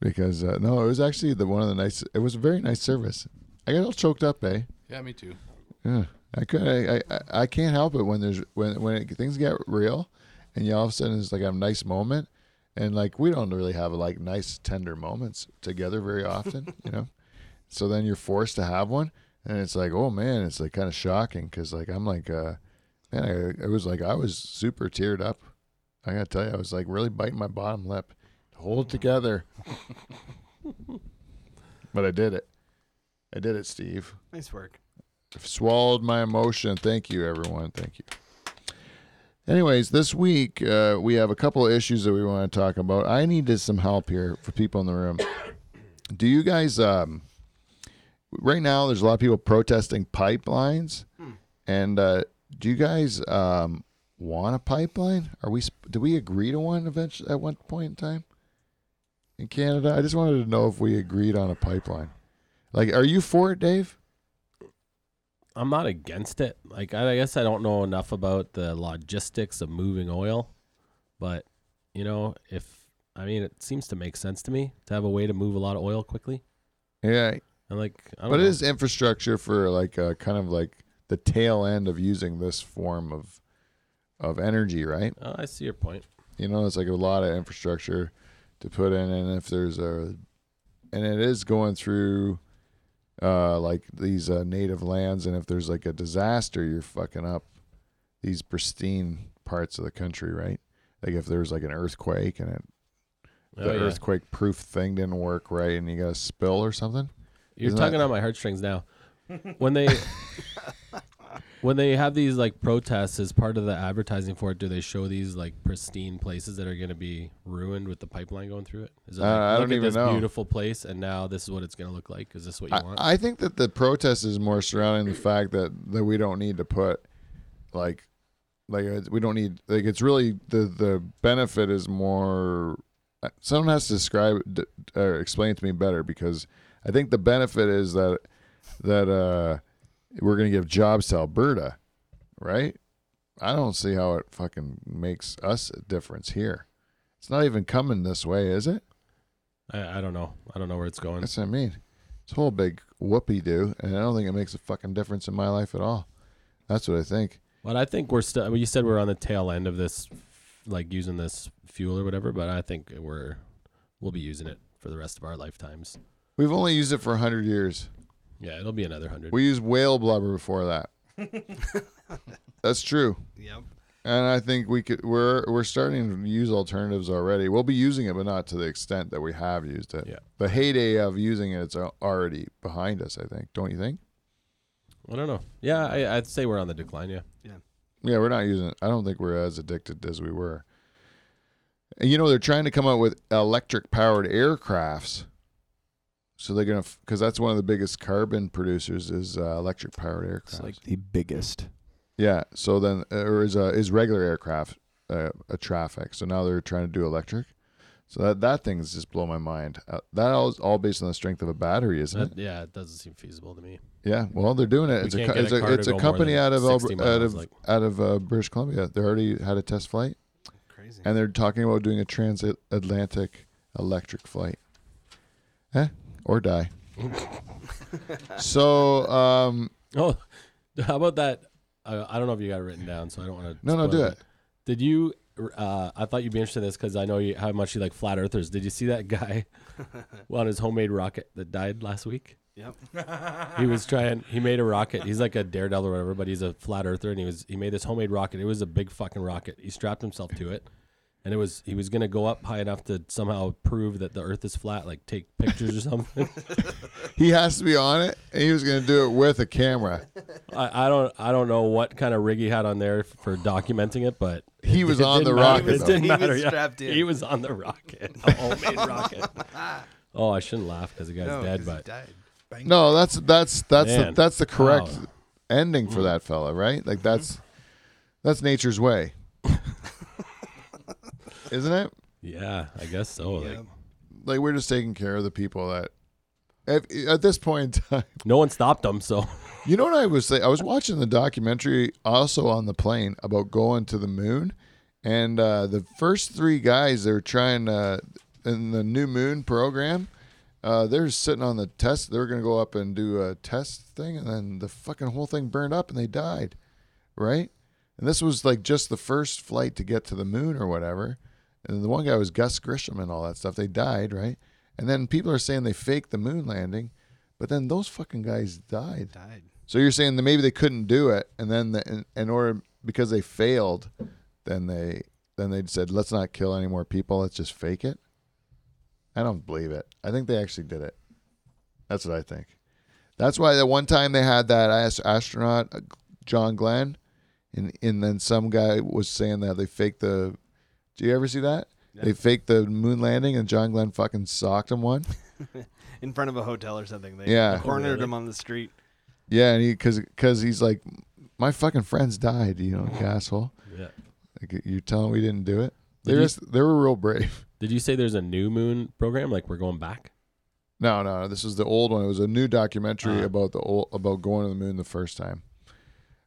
Because uh, no, it was actually the one of the nice. It was a very nice service. I got all choked up, eh? Yeah, me too. Yeah, I could. I, I I can't help it when there's when when it, things get real, and you all of a sudden it's like a nice moment, and like we don't really have like nice tender moments together very often, (laughs) you know. So then you're forced to have one, and it's like, oh man, it's like kind of shocking because like I'm like, uh, man, I, it was like I was super teared up. I gotta tell you, I was like really biting my bottom lip, hold it together. (laughs) but I did it. I did it, Steve Nice work. swallowed my emotion. Thank you, everyone. Thank you. Anyways, this week uh, we have a couple of issues that we want to talk about. I needed some help here for people in the room. Do you guys? Um, right now, there's a lot of people protesting pipelines, and uh, do you guys um, want a pipeline? Are we? Do we agree to one eventually at one point in time in Canada? I just wanted to know if we agreed on a pipeline. Like, are you for it, Dave? I'm not against it. Like I, I guess I don't know enough about the logistics of moving oil, but you know, if I mean, it seems to make sense to me to have a way to move a lot of oil quickly. Yeah, And like, I don't But know. it is infrastructure for like uh, kind of like the tail end of using this form of of energy, right? Oh, I see your point. You know, it's like a lot of infrastructure to put in, and if there's a, and it is going through, uh, like these uh, native lands, and if there's like a disaster, you're fucking up these pristine parts of the country, right? Like if there's like an earthquake and it, the Oh, yeah. earthquake proof thing didn't work right, and you got a spill or something. You're Isn't tugging that- on my heartstrings now. When they (laughs) when they have these like protests as part of the advertising for it, do they show these like pristine places that are going to be ruined with the pipeline going through it? Is it Uh, like, I look don't at even this know. beautiful place, and now this is what it's going to look like? Is this what you I, want? I think that the protest is more surrounding the fact that that we don't need to put like like uh, we don't need like it's really the the benefit is more uh, someone has to describe d- or explain it to me better because I think the benefit is that that uh we're going to give jobs to Alberta, right? I don't see how it fucking makes us a difference here. It's not even coming this way, is it? I, I don't know. I don't know where it's going. That's what I mean. It's a whole big whoopee do, and I don't think it makes a fucking difference in my life at all. That's what I think. But I think we're still. Well, you said we're on the tail end of this, like using this fuel or whatever. But I think we're we'll be using it for the rest of our lifetimes. We've only used it for a hundred years. Yeah, it'll be another hundred. We used whale blubber before that. (laughs) That's true, Yep. and I think we could. We're we're starting to use alternatives already. We'll be using it, but not to the extent that we have used it. Yeah. The heyday of using it is already behind us. I think. Don't you think? I don't know. Yeah, I, I'd say we're on the decline. Yeah. Yeah, we're not using it. I don't think we're as addicted as we were. And you know, they're trying to come out with electric powered aircrafts. So they're going to, because that's one of the biggest carbon producers is uh, electric powered aircraft. It's like the biggest. yeah. So then, uh, or is, uh, is regular aircraft uh, a traffic. So now they're trying to do electric. So that, that thing's just blow my mind. Uh, that all is all based on the strength of a battery, isn't it? That, yeah, it doesn't seem feasible to me. Yeah, well, they're doing it. We It's a can't co- get it's a a, to it's a go more company than out of 60 Alber- out miles, of like- out of uh, British Columbia. They already had a test flight, Crazy. and they're talking about doing a transatlantic electric flight. Eh? Or die. (laughs) so, um, Oh, (laughs) how about that? Uh, I don't know if you got it written down, so I don't want to. no, no, do it. Did you? Uh, I thought you'd be interested in this because I know you, how much you like flat earthers. Did you see that guy (laughs) on his homemade rocket that died last week? Yep. He was trying. He made a rocket. He's like a daredevil or whatever, but he's a flat earther, and he was he made this homemade rocket. It was a big fucking rocket. He strapped himself to it, and it was he was gonna go up high enough to somehow prove that the Earth is flat, like take pictures or something. (laughs) He has to be on it, and he was going to do it with a camera. I, I don't I don't know what kind of rig he had on there for documenting it, but He it- was it on didn't the matter. rocket, It though. didn't He was matter. yeah. strapped in. He was on the rocket, (laughs) a homemade rocket. (laughs) Oh, I shouldn't laugh because the guy's no, dead, 'cause he but died. No, that's that's that's the, that's the correct Wow. ending for mm. that fella, right? Like mm-hmm. that's that's nature's way, isn't it? yeah, I guess so. Like, Like we're just taking care of the people that. At, at this point in time, no one stopped them, so You know what I was saying? I was watching the documentary also on the plane about going to the moon, and uh, the first three guys they're trying uh, in the new moon program. Uh, they're sitting on the test. They were going to go up and do a test thing, and then the fucking whole thing burned up, and they died. Right? And this was like just the first flight to get to the moon or whatever. And the one guy was Gus Grissom and all that stuff. They died, right? And then people are saying they faked the moon landing, but then those fucking guys died. Died. So you're saying that maybe they couldn't do it, and then the, in, in order because they failed, then they then they said let's not kill any more people. Let's just fake it. I don't believe it. I think they actually did it. That's what I think. That's why the one time they had that astronaut uh, John Glenn, and and then some guy was saying that they faked the. Do you ever see that? They faked the moon landing, and John Glenn fucking socked him one. (laughs) In front of a hotel or something. They Yeah. cornered really? him on the street. Yeah, and he because because he's like, my fucking friends died. You know, (laughs) you asshole. Yeah. Like you're telling we didn't do it. They Did you- just they were real brave. (laughs) Did you say there's a new moon program? Like we're going back? No, no, this is the old one. It was a new documentary Ah. about the old about going to the moon the first time.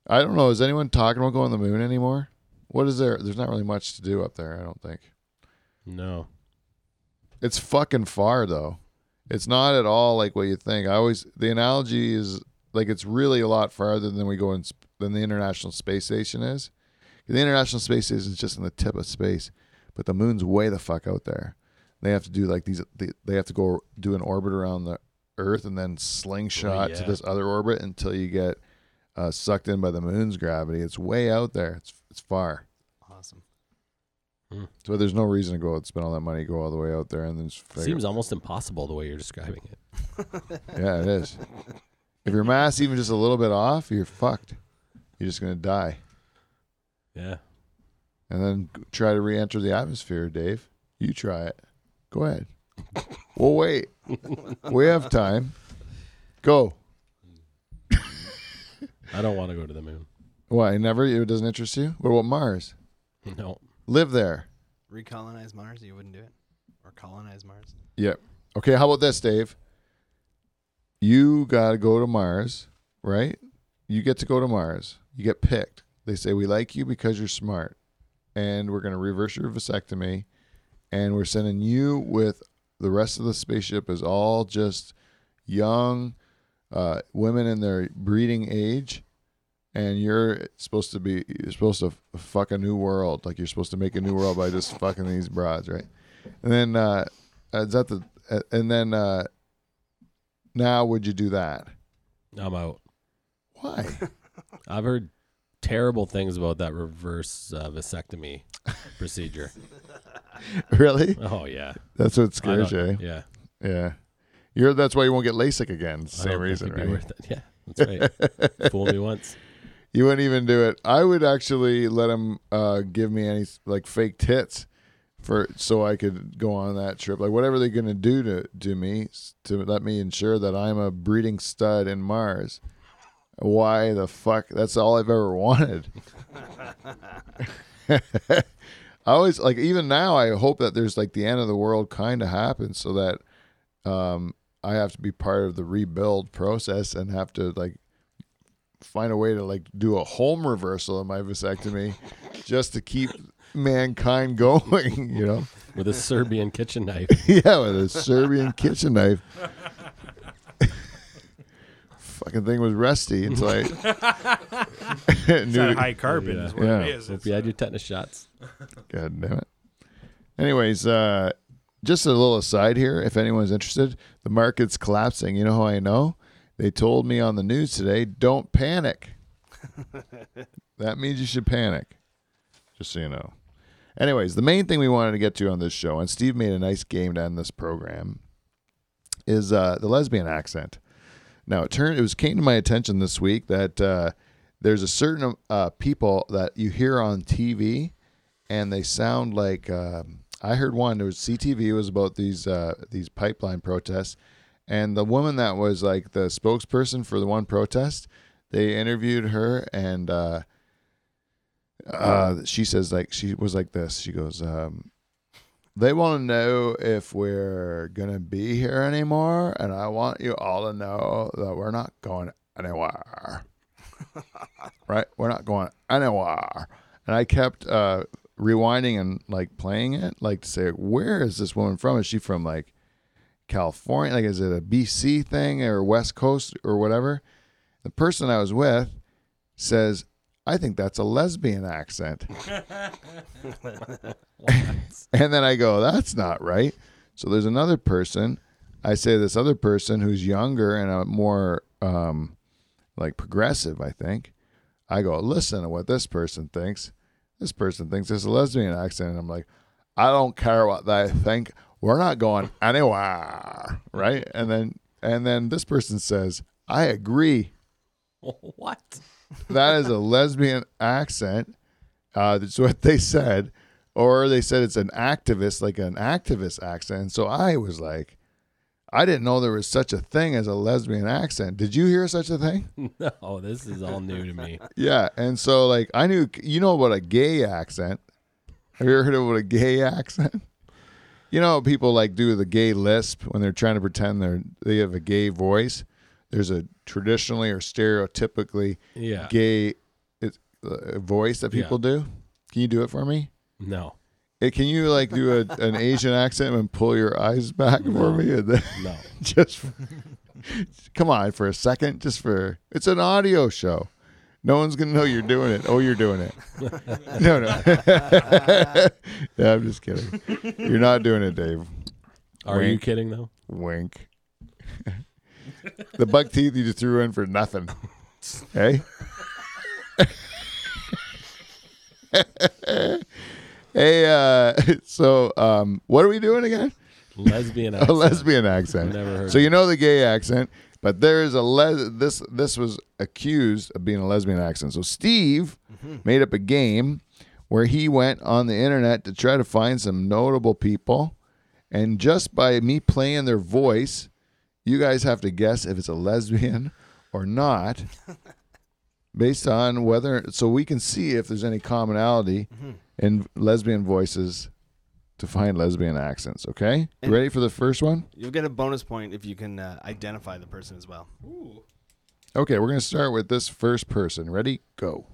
I don't know. Is anyone talking about going to the moon anymore? What is there? There's not really much to do up there. I don't think. No. It's fucking far though. It's not at all like what you think. I always the analogy is like it's really a lot farther than we go in than the International Space Station is. The International Space Station is just in the tip of space, but the moon's way the fuck out there. They have to do like these. They, they have to go do an orbit around the Earth and then oh, slingshot to yeah. this other orbit until you get uh, sucked in by the moon's gravity. It's way out there. It's it's far. Awesome. So there's no reason to go out, spend all that money, go all the way out there, and then just figure- Seems almost impossible the way you're describing it. (laughs) Yeah, it is. if your mass even just a little bit off, you're fucked. You're just gonna die, Yeah. and then try to re-enter the atmosphere. Dave, you try it. Go ahead. (laughs) We'll wait. we have time. Go. I don't want to go to the moon. Why? Never. It doesn't interest you. What about Mars? No. Live there. Recolonize Mars? You wouldn't do it? Or colonize Mars? Yep. Okay. How about this, Dave? You got to go to Mars, right? You get to go to Mars. You get picked. They say we like you because you're smart, and we're going to reverse your vasectomy, and we're sending you with the rest of the spaceship is all just young uh, women in their breeding age, and you're supposed to be you're supposed to fuck a new world. Like you're supposed to make a new world by just fucking these broads, right? And then uh, is that the uh, and then uh, now would you do that? I'm out. Why? (laughs) I've heard terrible things about that reverse uh, vasectomy procedure. (laughs) really? Oh yeah. That's what scares you. eh? Yeah. Yeah. You're that's why you won't get LASIK again. Same reason, right? Yeah. That's right. (laughs) Fool me once. You wouldn't even do it. I would actually let him uh, give me any like fake tits for so I could go on that trip. Like whatever they're gonna do to to me to let me ensure that I'm a breeding stud in Mars. Why the fuck? That's all I've ever wanted. (laughs) I always like even now I hope that there's like the end of the world kind of happens so that um I have to be part of the rebuild process and have to like find a way to like do a home reversal of my vasectomy (laughs) just to keep mankind going, you know. With a Serbian kitchen knife. (laughs) yeah, with a Serbian kitchen knife. (laughs) Fucking thing was rusty until I It's knew that high carbon is what Yeah. it is. Hope It's, you had your tetanus shots. God damn it. Anyways, uh, just a little aside here. If anyone's interested, the market's collapsing. You know how I know? They told me on the news today, don't panic. (laughs) that means you should panic. Just so you know. Anyways, the main thing we wanted to get to on this show, and Steve made a nice game to end this program, is uh, the lesbian accent. Now it turned it was came to my attention this week that uh, there's a certain uh, people that you hear on TV, and they sound like um, I heard one. It was CTV. Was about these uh, these pipeline protests, and the woman that was like the spokesperson for the one protest, they interviewed her, and uh, uh, she says like she was like this. She goes, um, "They want to know if we're gonna be here anymore, and I want you all to know that we're not going anywhere." (laughs) right? We're not going anywhere. And I kept uh, rewinding and like playing it, like to say, where is this woman from? Is she from like California, like is it a BC thing or West Coast or whatever? The person I was with says, I think that's a lesbian accent. (laughs) and then I go, that's not right. So there's another person. I say this other person who's younger and a more um, like progressive, I think. I go, listen to what this person thinks. This person thinks it's a lesbian accent. And I'm like, I don't care what they think. We're not going anywhere. Right. And then and then this person says, I agree. (laughs) what? That is a lesbian accent. Uh, that's what they said. Or they said it's an activist, like an activist accent. So I was like, I didn't know there was such a thing as a lesbian accent. Did you hear such a thing? (laughs) No, this is all new to me. Yeah. And so, like, I knew, you know, about a gay accent. Have you ever heard of what a gay accent? You know, people like do the gay lisp when they're trying to pretend they're they have a gay voice. There's a traditionally or stereotypically Yeah. gay uh, voice that Yeah. people do. Can you do it for me? No. Eh, can you like do a, an Asian accent and pull your eyes back for me? And (laughs) then No. just come on for a second, just for it's an audio show. No one's gonna know you're doing it. Oh, you're doing it. (laughs) no, no. (laughs) yeah, I'm just kidding. You're not doing it, Dave. Are you kidding though? Wink. the buck teeth you just threw in for nothing. Hey? Hey, uh, (laughs) so um, what are we doing again? Lesbian (laughs) A accent. lesbian accent. Never heard. So you know the gay accent, but there is a les- this this was accused of being a lesbian accent. So Steve made up a game where he went on the internet to try to find some notable people, and just by me playing their voice, you guys have to guess if it's a lesbian or not, (laughs) based on whether so we can see if there's any commonality in lesbian voices to find lesbian accents. Okay, you And- ready for the first one? You'll get a bonus point if you can uh, identify the person as well. Ooh. Okay, we're going to start with this first person. Ready? Go.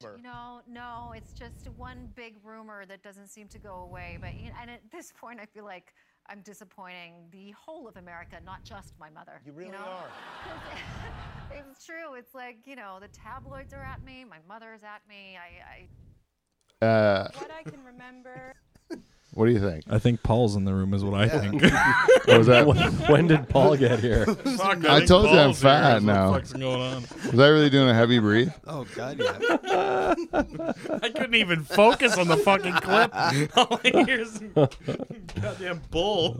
You know, no, it's just one big rumor that doesn't seem to go away. But you know, and at this point, I feel like I'm disappointing the whole of America, not just my mother. You really know? are. (laughs) it's true. It's like you know, the tabloids are at me. My mother's at me. I, I Uh, What I can remember. (laughs) what do you think? I think Paul's in the room, is what I think. (laughs) What was that? when, when did Paul get here? (laughs) I told you I'm fat now. What's going on? Was I really doing a heavy breathe? (laughs) Oh God, yeah. I couldn't even focus on the fucking clip. All I hear is goddamn bull.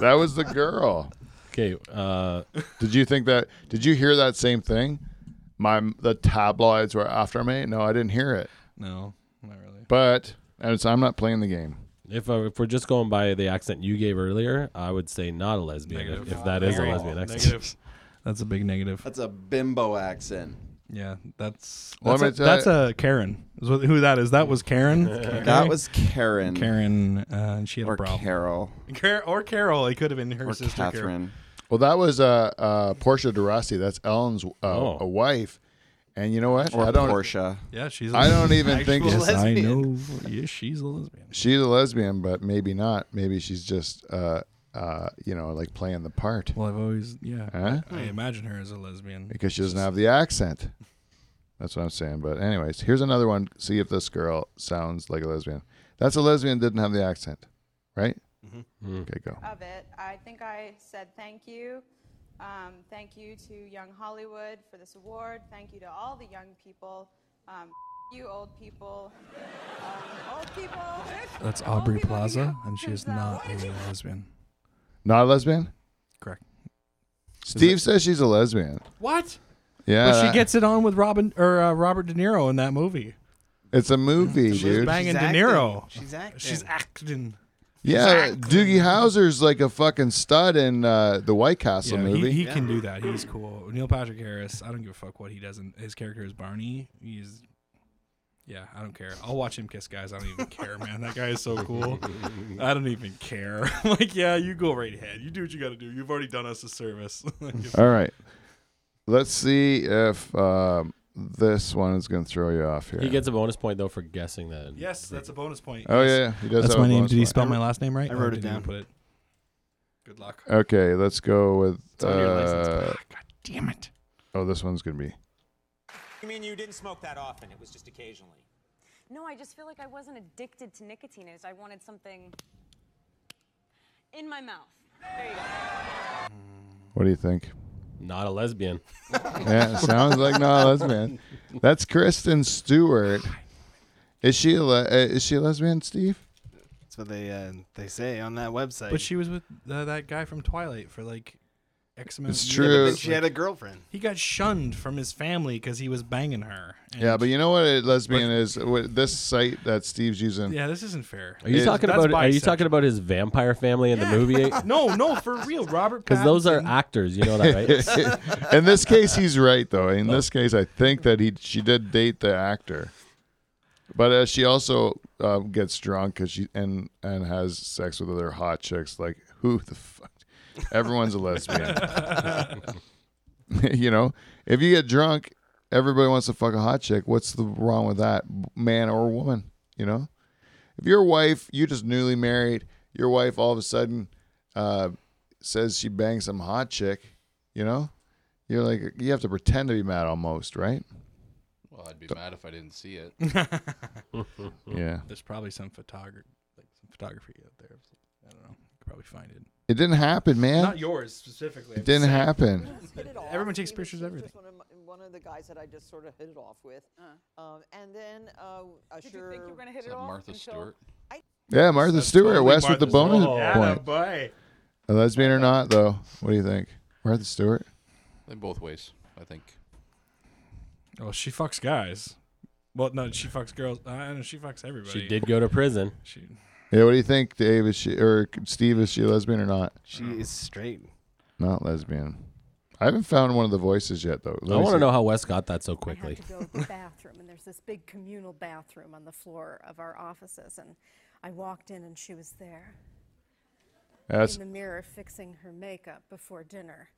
That was the girl. Okay. Uh, Did you think that? Did you hear that same thing? My the tabloids were after me. No, I didn't hear it. No, not really. But and so I'm not playing the game. if uh, if we're just going by the accent you gave earlier, I would say not a lesbian. If, Negative. if that is a lesbian accent. Negative. (laughs) That's a big negative. That's a bimbo accent. Yeah, that's Well, that's, I'm a, gonna tell that's a Karen. Is what, who that is? That was Karen. (laughs) That was Karen. Karen, uh, and she had Or a problem. Carol. Car- or Carol. It could have been her Or sister. Carol. Catherine. Well, that was uh, uh, Portia de Rossi. That's Ellen's uh, Oh. a wife. And you know what? Or I don't. Portia. Yeah, she's. A I don't even think Actual Yes, I know. Yeah, she's a lesbian. she's a lesbian, but maybe not. Maybe she's just, uh, uh, you know, like playing the part. Well, I've always yeah. Huh? I imagine her as a lesbian. because she doesn't have the accent. That's what I'm saying. But anyways, here's another one. See if this girl sounds like a lesbian. That's a lesbian didn't have the accent, right? Mm. Okay, go. of it. I think I said thank you. Um, thank you to Young Hollywood for this award. Thank you to all the young people. Um, you old people. Um, old people. That's Aubrey people Plaza, and she is not a lesbian. Not a lesbian. Correct. Steve says she's a lesbian. What? Yeah, but she that- gets it on with Robin or uh, Robert De Niro in that movie. It's a movie, She's dude. banging She's De acting. Niro. She's acting. She's acting. Yeah, Doogie Howser's like a fucking stud in uh, the White Castle Yeah, movie. he, he can do that. He's cool. Neil Patrick Harris. I don't give a fuck what he does. In, his character is Barney. He's. Yeah, I don't care. I'll watch him kiss guys. I don't even care, man. That guy is so cool. (laughs) I don't even care. (laughs) like, yeah, you go right ahead. You do what you got to do. You've already done us a service. (laughs) All right, let's see if um, this one is going to throw you off here. He gets a bonus point though for guessing that. yes, that's a bonus point. Oh Yes. yeah, he does. That's have my a name. bonus Did he point. spell my last name right? I Or wrote it did he down. Put it. Good luck. Okay, let's go with. It's on your license. Uh, Ah, God damn it. oh, this one's gonna be. You mean you didn't smoke that often? It was just occasionally. No, I just feel like I wasn't addicted to nicotine. I, just, I wanted something in my mouth. There you go. What do you think? Not a lesbian. (laughs) yeah, sounds like no a lesbian. That's Kristen Stewart. Is she a le- uh, is she a lesbian, Steve? That's what they uh, they say on that website. But she was with uh, that guy from Twilight for like X amount It's true. years. she had a girlfriend. He got shunned from his family because he was banging her. Yeah, but you know what a lesbian is? What, this site that Steve's using. yeah, this isn't fair. Are you It- talking that's about? Are you bisexual. talking about his vampire family in the movie? (laughs) no, no, for real, Robert. (laughs) Because those are actors. You know that, right? (laughs) In this case, he's right though. In this case, I think that he she did date the actor, but uh, she also uh, gets drunk 'cause she and and has sex with other hot chicks. Like who the fuck? Everyone's a lesbian. (laughs) you know, if you get drunk, everybody wants to fuck a hot chick. What's the wrong with that, man or woman? You know, if your wife, you just newly married, your wife all of a sudden uh, says she banged some hot chick, you know, you're like you have to pretend to be mad almost, right? Well, I'd be mad if I didn't see it. (laughs) Yeah, There's probably some photography, like some photography out there. I don't know. You could probably find it. It didn't happen, man. Not yours specifically. it didn't happen. hit it off. Everyone takes pictures of everything. One of, my, one of the guys that I just sort of hit it off with, um, and then uh, uh, Did sure. you think you were going to hit it that off? Martha until- Stewart? Yeah, Martha That's Stewart, totally West with the Martha bonus Stewart. Yeah, point. boy. A lesbian or not, though? What do you think, Martha Stewart? In both ways, I think. Well, she fucks guys. Well, no, she fucks girls. I don't know. She fucks everybody. she did go to prison. She, Yeah, what do you think, Dave? Is she or Steve? Is she a lesbian or not? She is straight. Not lesbian. I haven't found one of the voices yet, though. I want to know how Wes got that so quickly. I had to go to the bathroom, and there's this big communal bathroom on the floor of our offices. And I walked in, and she was there That's. in the mirror fixing her makeup before dinner.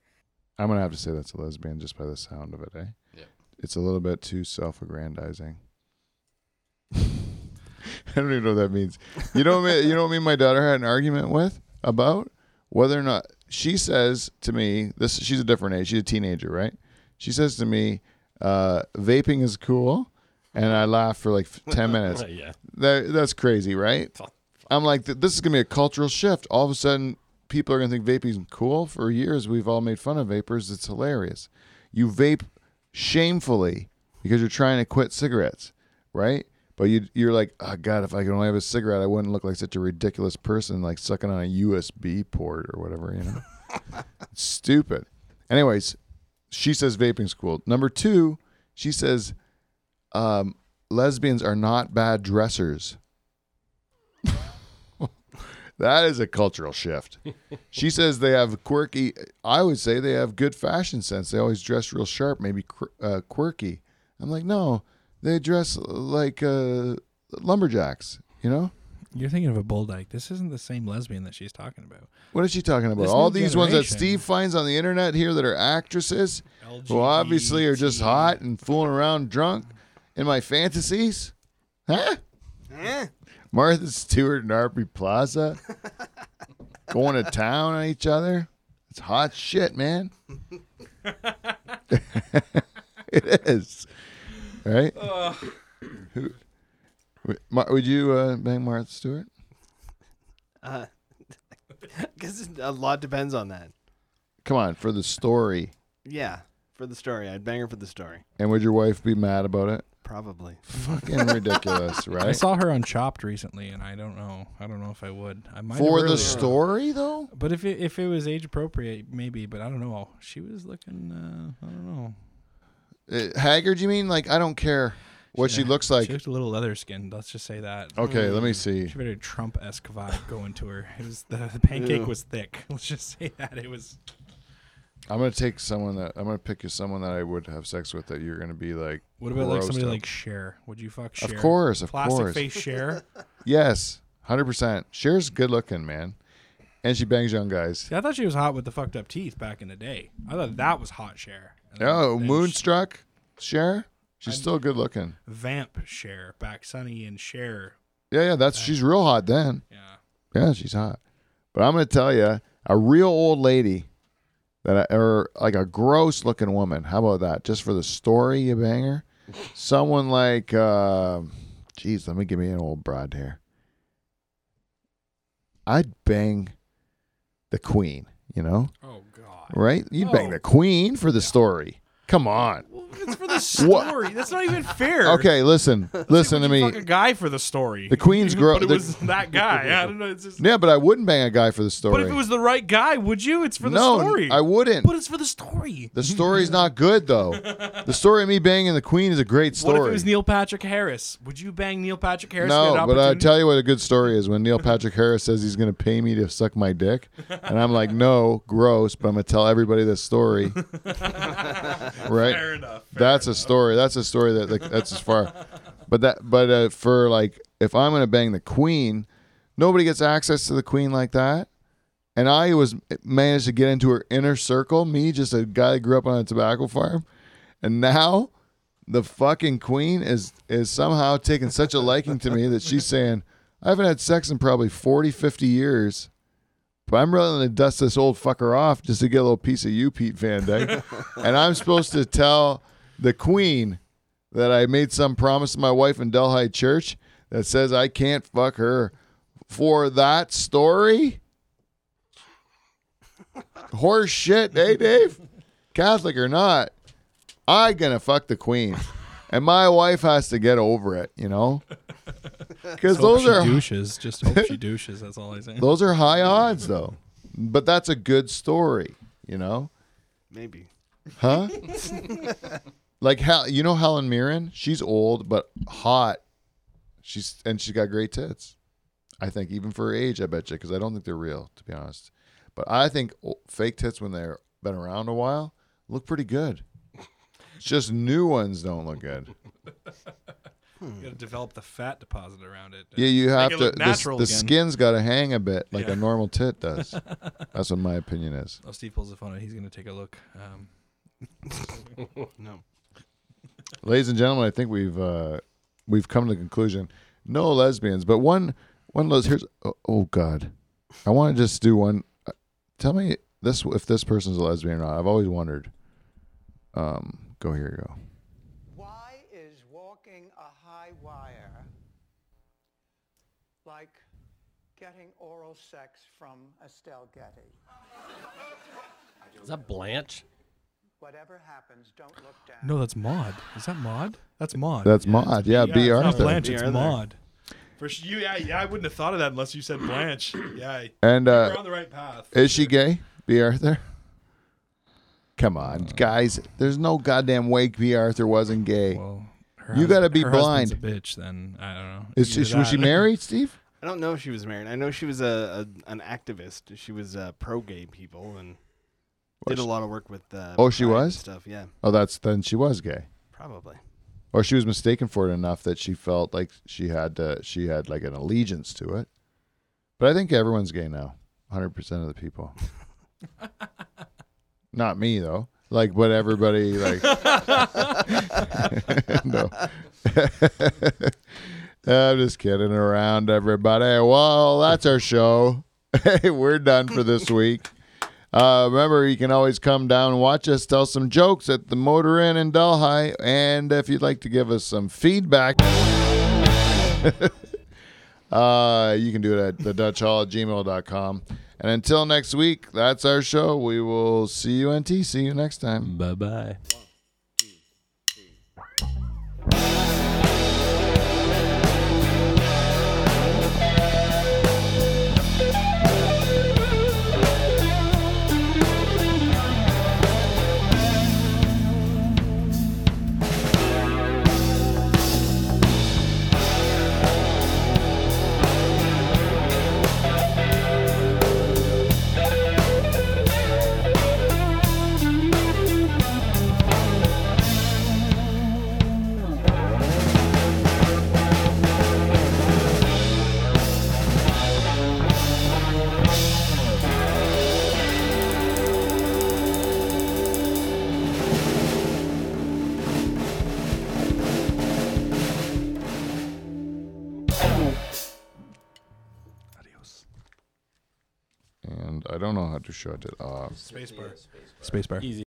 I'm gonna have to say that's a lesbian just by the sound of it, eh? Yeah. It's a little bit too self-aggrandizing. (laughs) I don't even know what that means. You know, what me, you know what me and my daughter had an argument with about whether or not she says to me this. She's a different age. She's a teenager, right? She says to me, uh, "Vaping is cool," and I laugh for like ten minutes. (laughs) yeah. That, that's crazy, right? I'm like, this is gonna be a cultural shift. All of a sudden, people are gonna think vaping is cool. For years, we've all made fun of vapors. It's hilarious. You vape shamefully because you're trying to quit cigarettes, right? But you, you're like, oh God, if I could only have a cigarette, I wouldn't look like such a ridiculous person, like sucking on a USB port or whatever, you know? (laughs) Stupid. Anyways, she says vaping's cool. Number two, she says um, lesbians are not bad dressers. (laughs) that is a cultural shift. she says they have quirky. I would say they have good fashion sense. They always dress real sharp, maybe uh, quirky. I'm like, no, they dress like uh, lumberjacks. You know you're thinking of a bull dyke. This isn't the same lesbian that she's talking about. what is she talking about? This All new these ones that generation. Steve finds on the internet here that are actresses, who obviously are just LGBT. hot and fooling around drunk in my fantasies, huh? Eh? Martha Stewart and Aubrey Plaza (laughs) going to town on each other. It's hot shit, man. (laughs) (laughs) it is, right? Who, would you uh, bang Martha Stewart? Uh, (laughs) Because a lot depends on that. Come on, for the story. Yeah, for the story, I'd bang her for the story. And would your wife be mad about it? Probably. Fucking (laughs) ridiculous, right? I saw her on Chopped recently, and I don't know. I don't know if I would. I might For the earlier. story, though. But if it if it was age appropriate, maybe. But I don't know. She was looking. Uh, I don't know. Uh, Haggard, you mean? Like I don't care what she, had- looks like. She looked a little leather skinned. Let's just say that. Okay, let me see. She had a Trump esque vibe going to her. It was the, the pancake Ew. was thick. (laughs) Let's just say that it was. I'm gonna take someone that I'm gonna pick you someone that I would have sex with that you're gonna be like. What about like somebody up. like Cher? Would you fuck Cher? Of course, of Plastic course. face Cher. (laughs) Yes, hundred percent. Cher's good looking, man, and she bangs young guys. See, I thought she was hot with the fucked up teeth back in the day. I thought that was hot Cher. Oh, Moonstruck, Cher. She's I'm- still good looking. Vamp Cher, back Sonny and Cher. Yeah, yeah. That's she's real hot then. Yeah. Yeah, she's hot. But I'm gonna tell you, a real old lady that I, or like a gross looking woman. How about that? Just for the story, you banger. (laughs) Someone like, uh, geez, let me give me an old broad here. I'd bang the queen. You know, Oh. Right? You'd bang Oh. the queen for the story. Come on. It's for the story. That's not even fair. Okay, listen, listen to me. Fuck a guy for the story. The queen's gro- (laughs) but it the- was that guy. I don't know. It's just. Yeah, but I wouldn't bang a guy for the story. But if it was the right guy, would you? It's for the no, story. I wouldn't. But it's for the story. The story's not good though. The story of me banging the queen is a great story. What if it was Neil Patrick Harris? Would you bang Neil Patrick Harris? for no, but I opportunity? tell you what a good story is when Neil Patrick Harris says he's going to pay me to suck my dick, and I'm like, no, gross, but I'm going to tell everybody this story. (laughs) (laughs) right? Fair enough. that's a story. That's a story that like, that's as far. But that, but uh, for like, if I'm going to bang the queen, nobody gets access to the queen like that. And I was managed to get into her inner circle. Me, just a guy that grew up on a tobacco farm, and now the fucking queen is is somehow taking such a liking to me that she's saying, I haven't had sex in probably 40, 50 years. But I'm willing to dust this old fucker off just to get a little piece of you, Pete Van Dyke. (laughs) and I'm supposed to tell the queen that I made some promise to my wife in Delhi Church that says I can't fuck her for that story? Horse shit, hey Dave? Catholic or not, I gonna fuck the queen. And my wife has to get over it, you know? (laughs) Because those are douches. Just hope she (laughs) douches. That's all I say. those are high odds though. But that's a good story, you know? Maybe. Huh? (laughs) like Hel- you know Helen Mirren? She's old but hot. She's and she's got great tits. I think even for her age, I bet you, because I don't think they're real, to be honest. But I think o- fake tits when they're been around a while look pretty good. It's just new ones don't look good. You got to develop the fat deposit around it. Yeah, you Make have it to. look The, natural the again. skin's got to hang a bit like Yeah. a normal tit does. (laughs) That's what my opinion is. Oh, Steve pulls the phone out. He's going to take a look. Um, (laughs) no. Ladies and gentlemen, I think we've uh, we've come to the conclusion. No lesbians, but one one les. Here's oh, oh God, I want to just do one. uh, Tell me this if this person's a lesbian or not. I've always wondered. Um, go here, you go. Why is walking a high wire like getting oral sex from Estelle Getty? Is that Blanche? Whatever happens, don't look down. no, that's Maude. Is that Maude? That's Maude. That's Maude. Yeah, B. it's not Arthur. Blanche. It's Arthur. Maude. For sh- you, yeah, yeah, I wouldn't have thought of that unless you said Blanche. (coughs) Yeah, And you're uh, on the right path. is she gay? Bea Arthur. Come on, guys. There's no goddamn way Bea Arthur wasn't gay. Well, her you got to be her blind. husband's a bitch. Then I don't know. Is Either she, was (laughs) she married, Steve? I don't know if she was married. I know she was a, a an activist. She was uh, pro gay people and Was did a lot of work with. Uh, Oh, she Pride and was? stuff. Yeah, Oh, that's then she was gay. probably. or she was mistaken for it enough that she felt like she had to, she had like an allegiance to it. But I think everyone's gay now. 100% of the people. (laughs) Not me though. Like but everybody like (laughs) (laughs) (laughs) No. I'm just kidding around everybody. Well, that's our show. Hey, we're done for this week. Uh, remember, you can always come down and watch us tell some jokes at the Motor Inn in Delhi. And if you'd like to give us some feedback, uh, you can do it at the Dutch Hall at gmail.com. And until next week, that's our show. We will see you, NT. See you next time. Bye bye. I don't know how to shut. Spacebar. Spacebar. Easy.